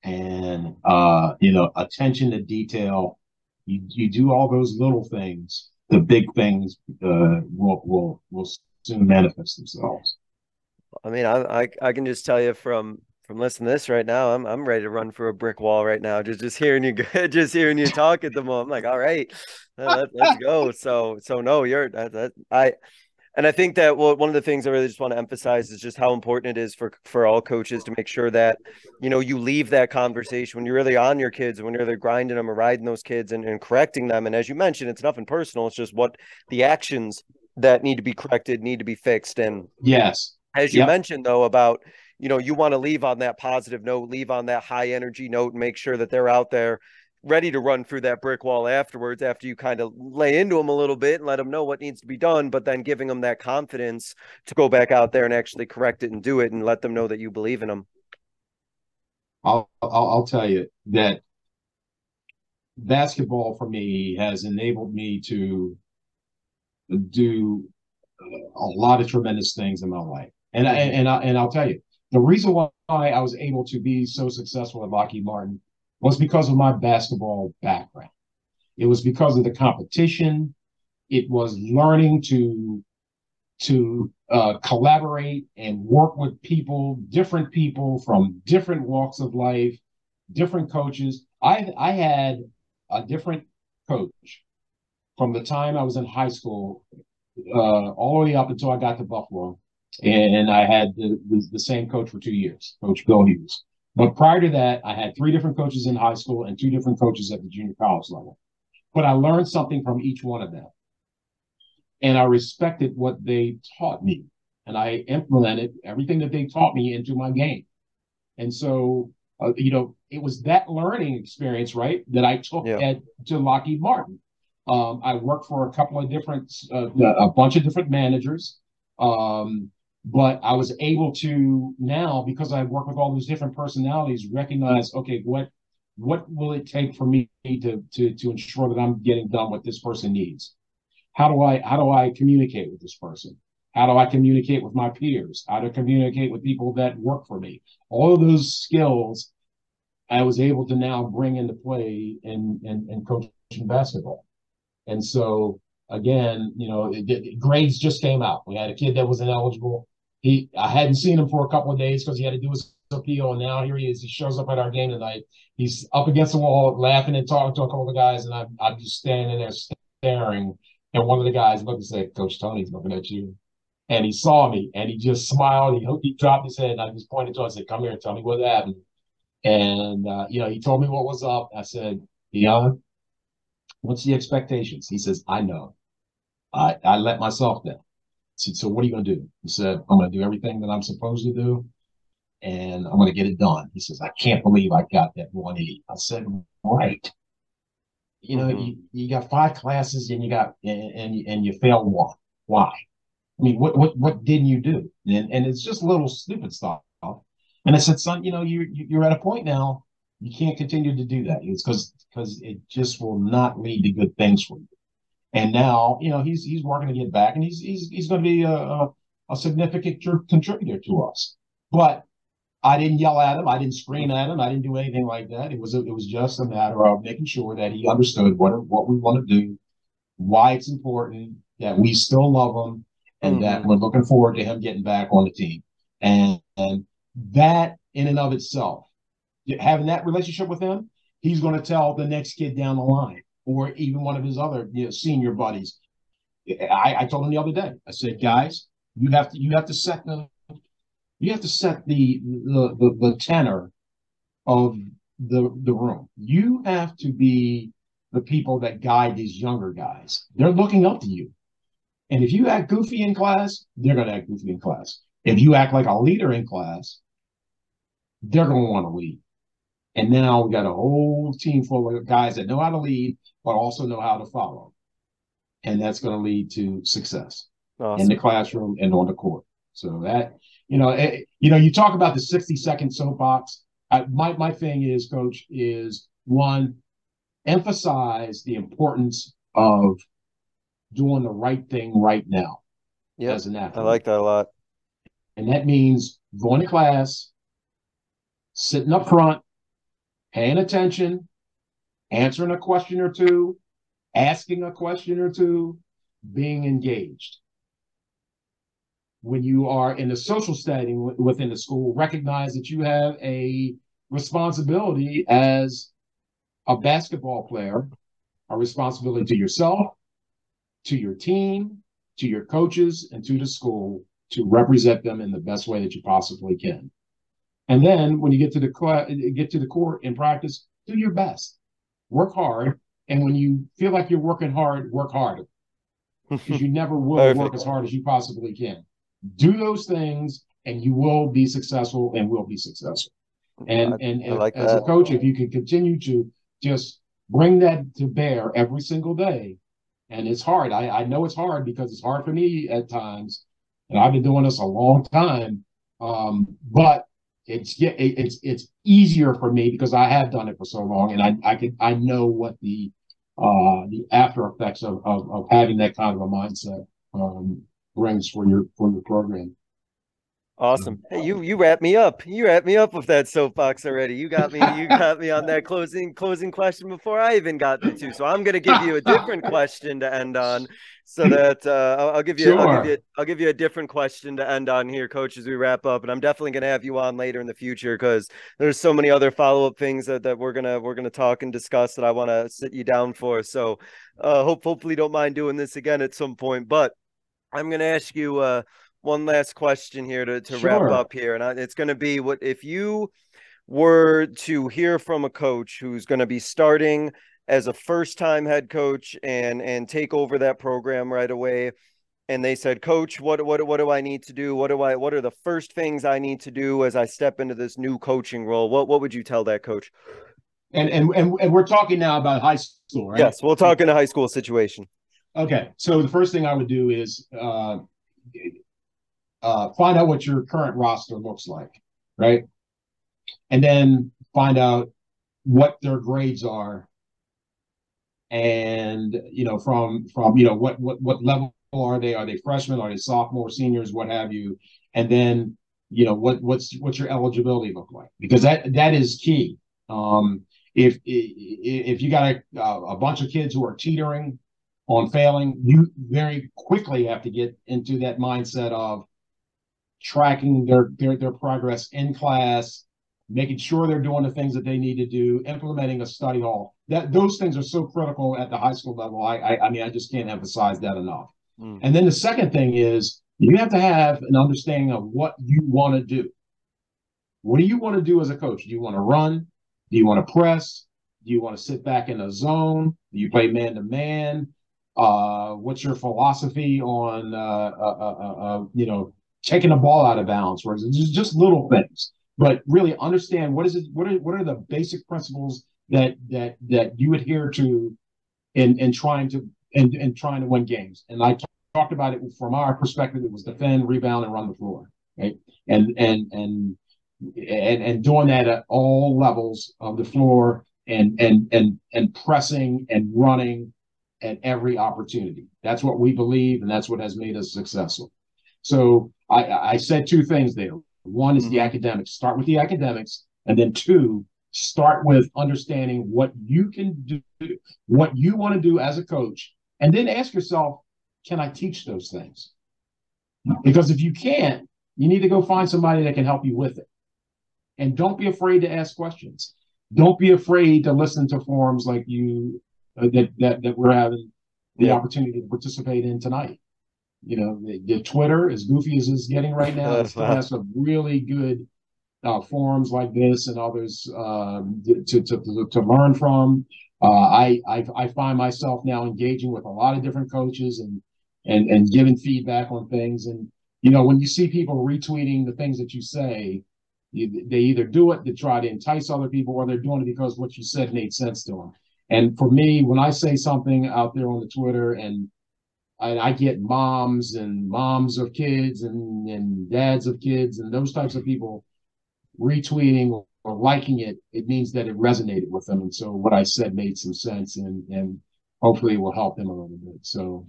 and uh, you know, attention to detail. You you do all those little things, the big things uh, will will will soon manifest themselves. I mean, I, I I can just tell you from from listening to this right now, I'm I'm ready to run for a brick wall right now. Just just hearing you, just hearing you talk at the moment. I'm like, all right, uh, let, us go. So so no, you're that, that I, and I think that well, one of the things I really just want to emphasize is just how important it is for for all coaches to make sure that you know you leave that conversation when you're really on your kids when you're really grinding them or riding those kids and, and correcting them. And as you mentioned, it's nothing personal. It's just what the actions that need to be corrected need to be fixed. And yes, as you yep. mentioned though about you know, you want to leave on that positive note, leave on that high energy note, and make sure that they're out there ready to run through that brick wall afterwards after you kind of lay into them a little bit and let them know what needs to be done but then giving them that confidence to go back out there and actually correct it and do it and let them know that you believe in them i'll i'll, tell you that basketball for me has enabled me to do a lot of tremendous things in my life. And I, and I, and I'll tell you the reason why I was able to be so successful at Lockheed Martin was because of my basketball background. It was because of the competition. It was learning to to uh, collaborate and work with people, different people from different walks of life, different coaches. I I had a different coach from the time I was in high school uh, all the way up until I got to Buffalo and I had the, the, the, same coach for two years, Coach Bill Hughes. But prior to that, I had three different coaches in high school and two different coaches at the junior college level. But I learned something from each one of them. And I respected what they taught me. And I implemented everything that they taught me into my game. And so, uh, you know, it was that learning experience, right, that I took yeah. at to Lockheed Martin. Um, I worked for a couple of different, uh, a bunch of different managers. Um, but I was able to now because I work with all those different personalities recognize okay what what will it take for me to to to ensure that I'm getting done what this person needs? How do I how do I communicate with this person? How do I communicate with my peers? How to communicate with people that work for me? All of those skills I was able to now bring into play in in, in coaching basketball. And so again, you know, it, it, grades just came out. We had a kid that was ineligible he I hadn't seen him for a couple of days because he had to do his appeal, and now here he is. He shows up at our game tonight. He's up against the wall, laughing and talking to a couple of guys, and I'm I'm just standing there staring. And one of the guys looked and said, "Coach Tony's looking at you." And he saw me, and he just smiled. He he dropped his head, and I just pointed to him. I said, "Come here, tell me what happened." And uh, you know, he told me what was up. I said, "Dion, what's the expectations?" He says, "I know. I I let myself down." Said, so what are you going to do? He said, I'm going to do everything that I'm supposed to do and I'm going to get it done. He says, I can't believe I got that 180. I said, right. You know, mm-hmm. you, you got five classes and you got, and, and, and you failed one. Why? I mean, what, what, what didn't you do? And, and it's just little stupid stuff. And I said, son, you know, you, you're at a point now, you can't continue to do that. It's because, because it just will not lead to good things for you. And now, you know, he's he's working to get back, and he's he's he's going to be a, a, a significant contributor to us. But I didn't yell at him. I didn't scream at him. I didn't do anything like that. It was a, it was just a matter of making sure that he understood what what we want to do, why it's important, that we still love him, and mm-hmm. that we're looking forward to him getting back on the team. And, and that in and of itself, having that relationship with him, he's going to tell the next kid down the line or even one of his other you know, senior buddies. I, I told him the other day. I said, guys, you have to you have to set the you have to set the the the, the tenor of the the room. You have to be the people that guide these younger guys. They're looking up to you. And if you act goofy in class, they're going to act goofy in class. If you act like a leader in class, they're going to want to lead. And now we got a whole team full of guys that know how to lead, but also know how to follow. And that's going to lead to success awesome. in the classroom and on the court. So that, you know, it, eh, you know, you talk about the 60 second soapbox. I, my, my thing is, coach, is one, emphasize the importance of doing the right thing right now yep. as an athlete. I like that a lot. And that means going to class, sitting up front, paying attention, answering a question or two, asking a question or two, being engaged. when you are in a social setting within the school, recognize that you have a responsibility as a basketball player, a responsibility to yourself, to your team, to your coaches, and to the school to represent them in the best way that you possibly can. And then when you get to the get to the court in practice, do your best, work hard, and when you feel like you're working hard, work harder because you never will work as hard as you possibly can. Do those things, and you will be successful, and will be successful. And I, and, and like as that. a coach, if you can continue to just bring that to bear every single day, and it's hard. I, I know it's hard because it's hard for me at times, and I've been doing this a long time. Um, but it's it's it's easier for me because I have done it for so long, and I I can I know what the uh, the after effects of, of, of having that kind of a mindset um, brings for your for your program. Awesome. Hey, you you wrap me up. You wrap me up with that soapbox already. You got me. You got me on that closing closing question before I even got to. So I'm going to give you a different question to end on, so that uh, I'll, I'll, give you sure. I'll give you I'll give you a different question to end on here, coach, as we wrap up. And I'm definitely going to have you on later in the future because there's so many other follow up things that, that we're gonna we're gonna talk and discuss that I want to sit you down for. So uh, hope hopefully don't mind doing this again at some point. But I'm going to ask you. Uh, one last question here to, to sure. wrap up here, and I, it's going to be what if you were to hear from a coach who's going to be starting as a first time head coach and and take over that program right away and they said coach what what what do i need to do? What do i what are the first things i need to do as i step into this new coaching role? What what would you tell that coach? And and and, and we're talking now about high school right? Yes we'll talk in a high school situation. Okay so the first thing i would do is uh uh, find out what your current roster looks like, right? And then find out what their grades are, and you know from from you know what what what level are they? Are they freshmen? Are they sophomore, seniors, what have you? And then you know what what's what's your eligibility look like? Because that that is key. Um, if if you got a, a bunch of kids who are teetering on failing, you very quickly have to get into that mindset of tracking their, their their progress in class, making sure they're doing the things that they need to do, implementing a study hall. That those things are so critical at the high school level. I I, I mean, I just can't emphasize that enough. Mm. And then the second thing is you have to have an understanding of what you want to do. What do you want to do as a coach? Do you want to run? Do you want to press? Do you want to sit back in a zone? Do you play man to man? Uh, what's your philosophy on uh, uh, uh, uh you know taking the ball out of bounds, example, just, just little things. But really understand what is it, what are what are the basic principles that that that you adhere to in in trying to in, in trying to win games. And I talked about it from our perspective, it was defend, rebound, and run the floor. Right. And and and and and doing that at all levels of the floor and and and and pressing and running at every opportunity. That's what we believe, and that's what has made us successful. So I, I said two things there. One is mm-hmm. the academics. Start with the academics, and then two, start with understanding what you can do, what you want to do as a coach, and then ask yourself, can I teach those things? Because if you can't, you need to go find somebody that can help you with it. And don't be afraid to ask questions. Don't be afraid to listen to forums like you uh, that, that that we're having the yeah. opportunity to participate in tonight. You know, the, the Twitter, as goofy as it's getting right now, still has some really good uh, forums like this and others um, to, to, to, to learn from. Uh, I, I, I find myself now engaging with a lot of different coaches and and and giving feedback on things. And you know, when you see people retweeting the things that you say, you, they either do it to try to entice other people, or they're doing it because what you said made sense to them. And for me, when I say something out there on the Twitter and I, I get moms and moms of kids and, and dads of kids and those types of people retweeting or, liking it, it means that it resonated with them. And so what I said made some sense and, and hopefully it will help them a little bit. So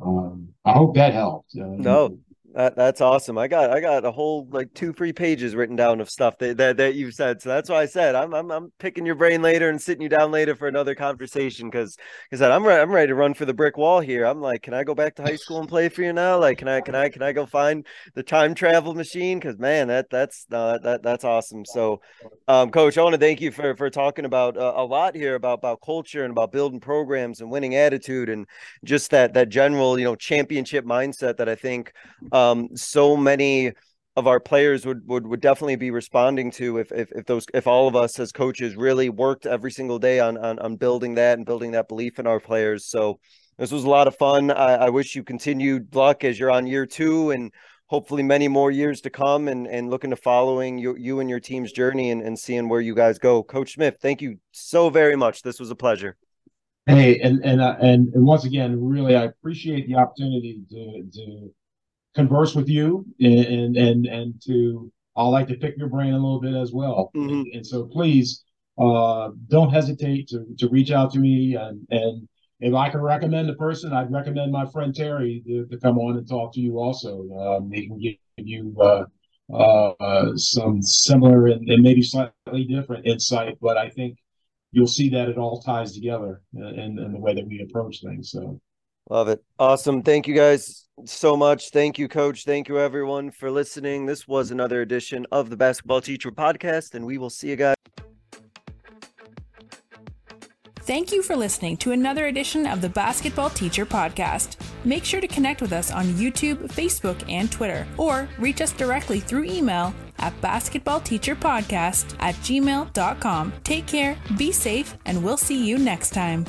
um, I hope that helped. Uh, no, That, that's awesome. I got I got a whole like two three pages written down of stuff that, that that you've said. So that's why I said I'm I'm I'm picking your brain later and sitting you down later for another conversation because because I'm re- I'm ready to run for the brick wall here. I'm like, can I go back to high school and play for you now? Like, can I can I can I go find the time travel machine? Because man, that that's that that's awesome. So, um, coach, I want to thank you for for talking about uh, a lot here about about culture and about building programs and winning attitude and just that that general you know championship mindset that I think. Um, um, so many of our players would, would would definitely be responding to if, if if those if all of us as coaches really worked every single day on on, on building that and building that belief in our players. So this was a lot of fun. I, I wish you continued luck as you're on year two and hopefully many more years to come and and looking to following you you and your team's journey and, and seeing where you guys go. Coach Smith, thank you so very much. This was a pleasure. Hey, and and uh, and, and once again, really, I appreciate the opportunity to to converse with you and and and to I like to pick your brain a little bit as well. Mm-hmm. And, and, so please uh, don't hesitate to to reach out to me and and if I can recommend a person, I'd recommend my friend Terry to, to come on and talk to you also. Um, he can give you uh, uh, some similar and, and, maybe slightly different insight, but I think you'll see that it all ties together in, in the way that we approach things. So Love it. Awesome. Thank you guys so much. Thank you, coach. Thank you, everyone, for listening. This was another edition of the Basketball Teacher Podcast, and we will see you guys. Thank you for listening to another edition of the Basketball Teacher Podcast. Make sure to connect with us on YouTube, Facebook, and Twitter, or reach us directly through email at basketballteacherpodcast at gmail.com. Take care, be safe, and we'll see you next time.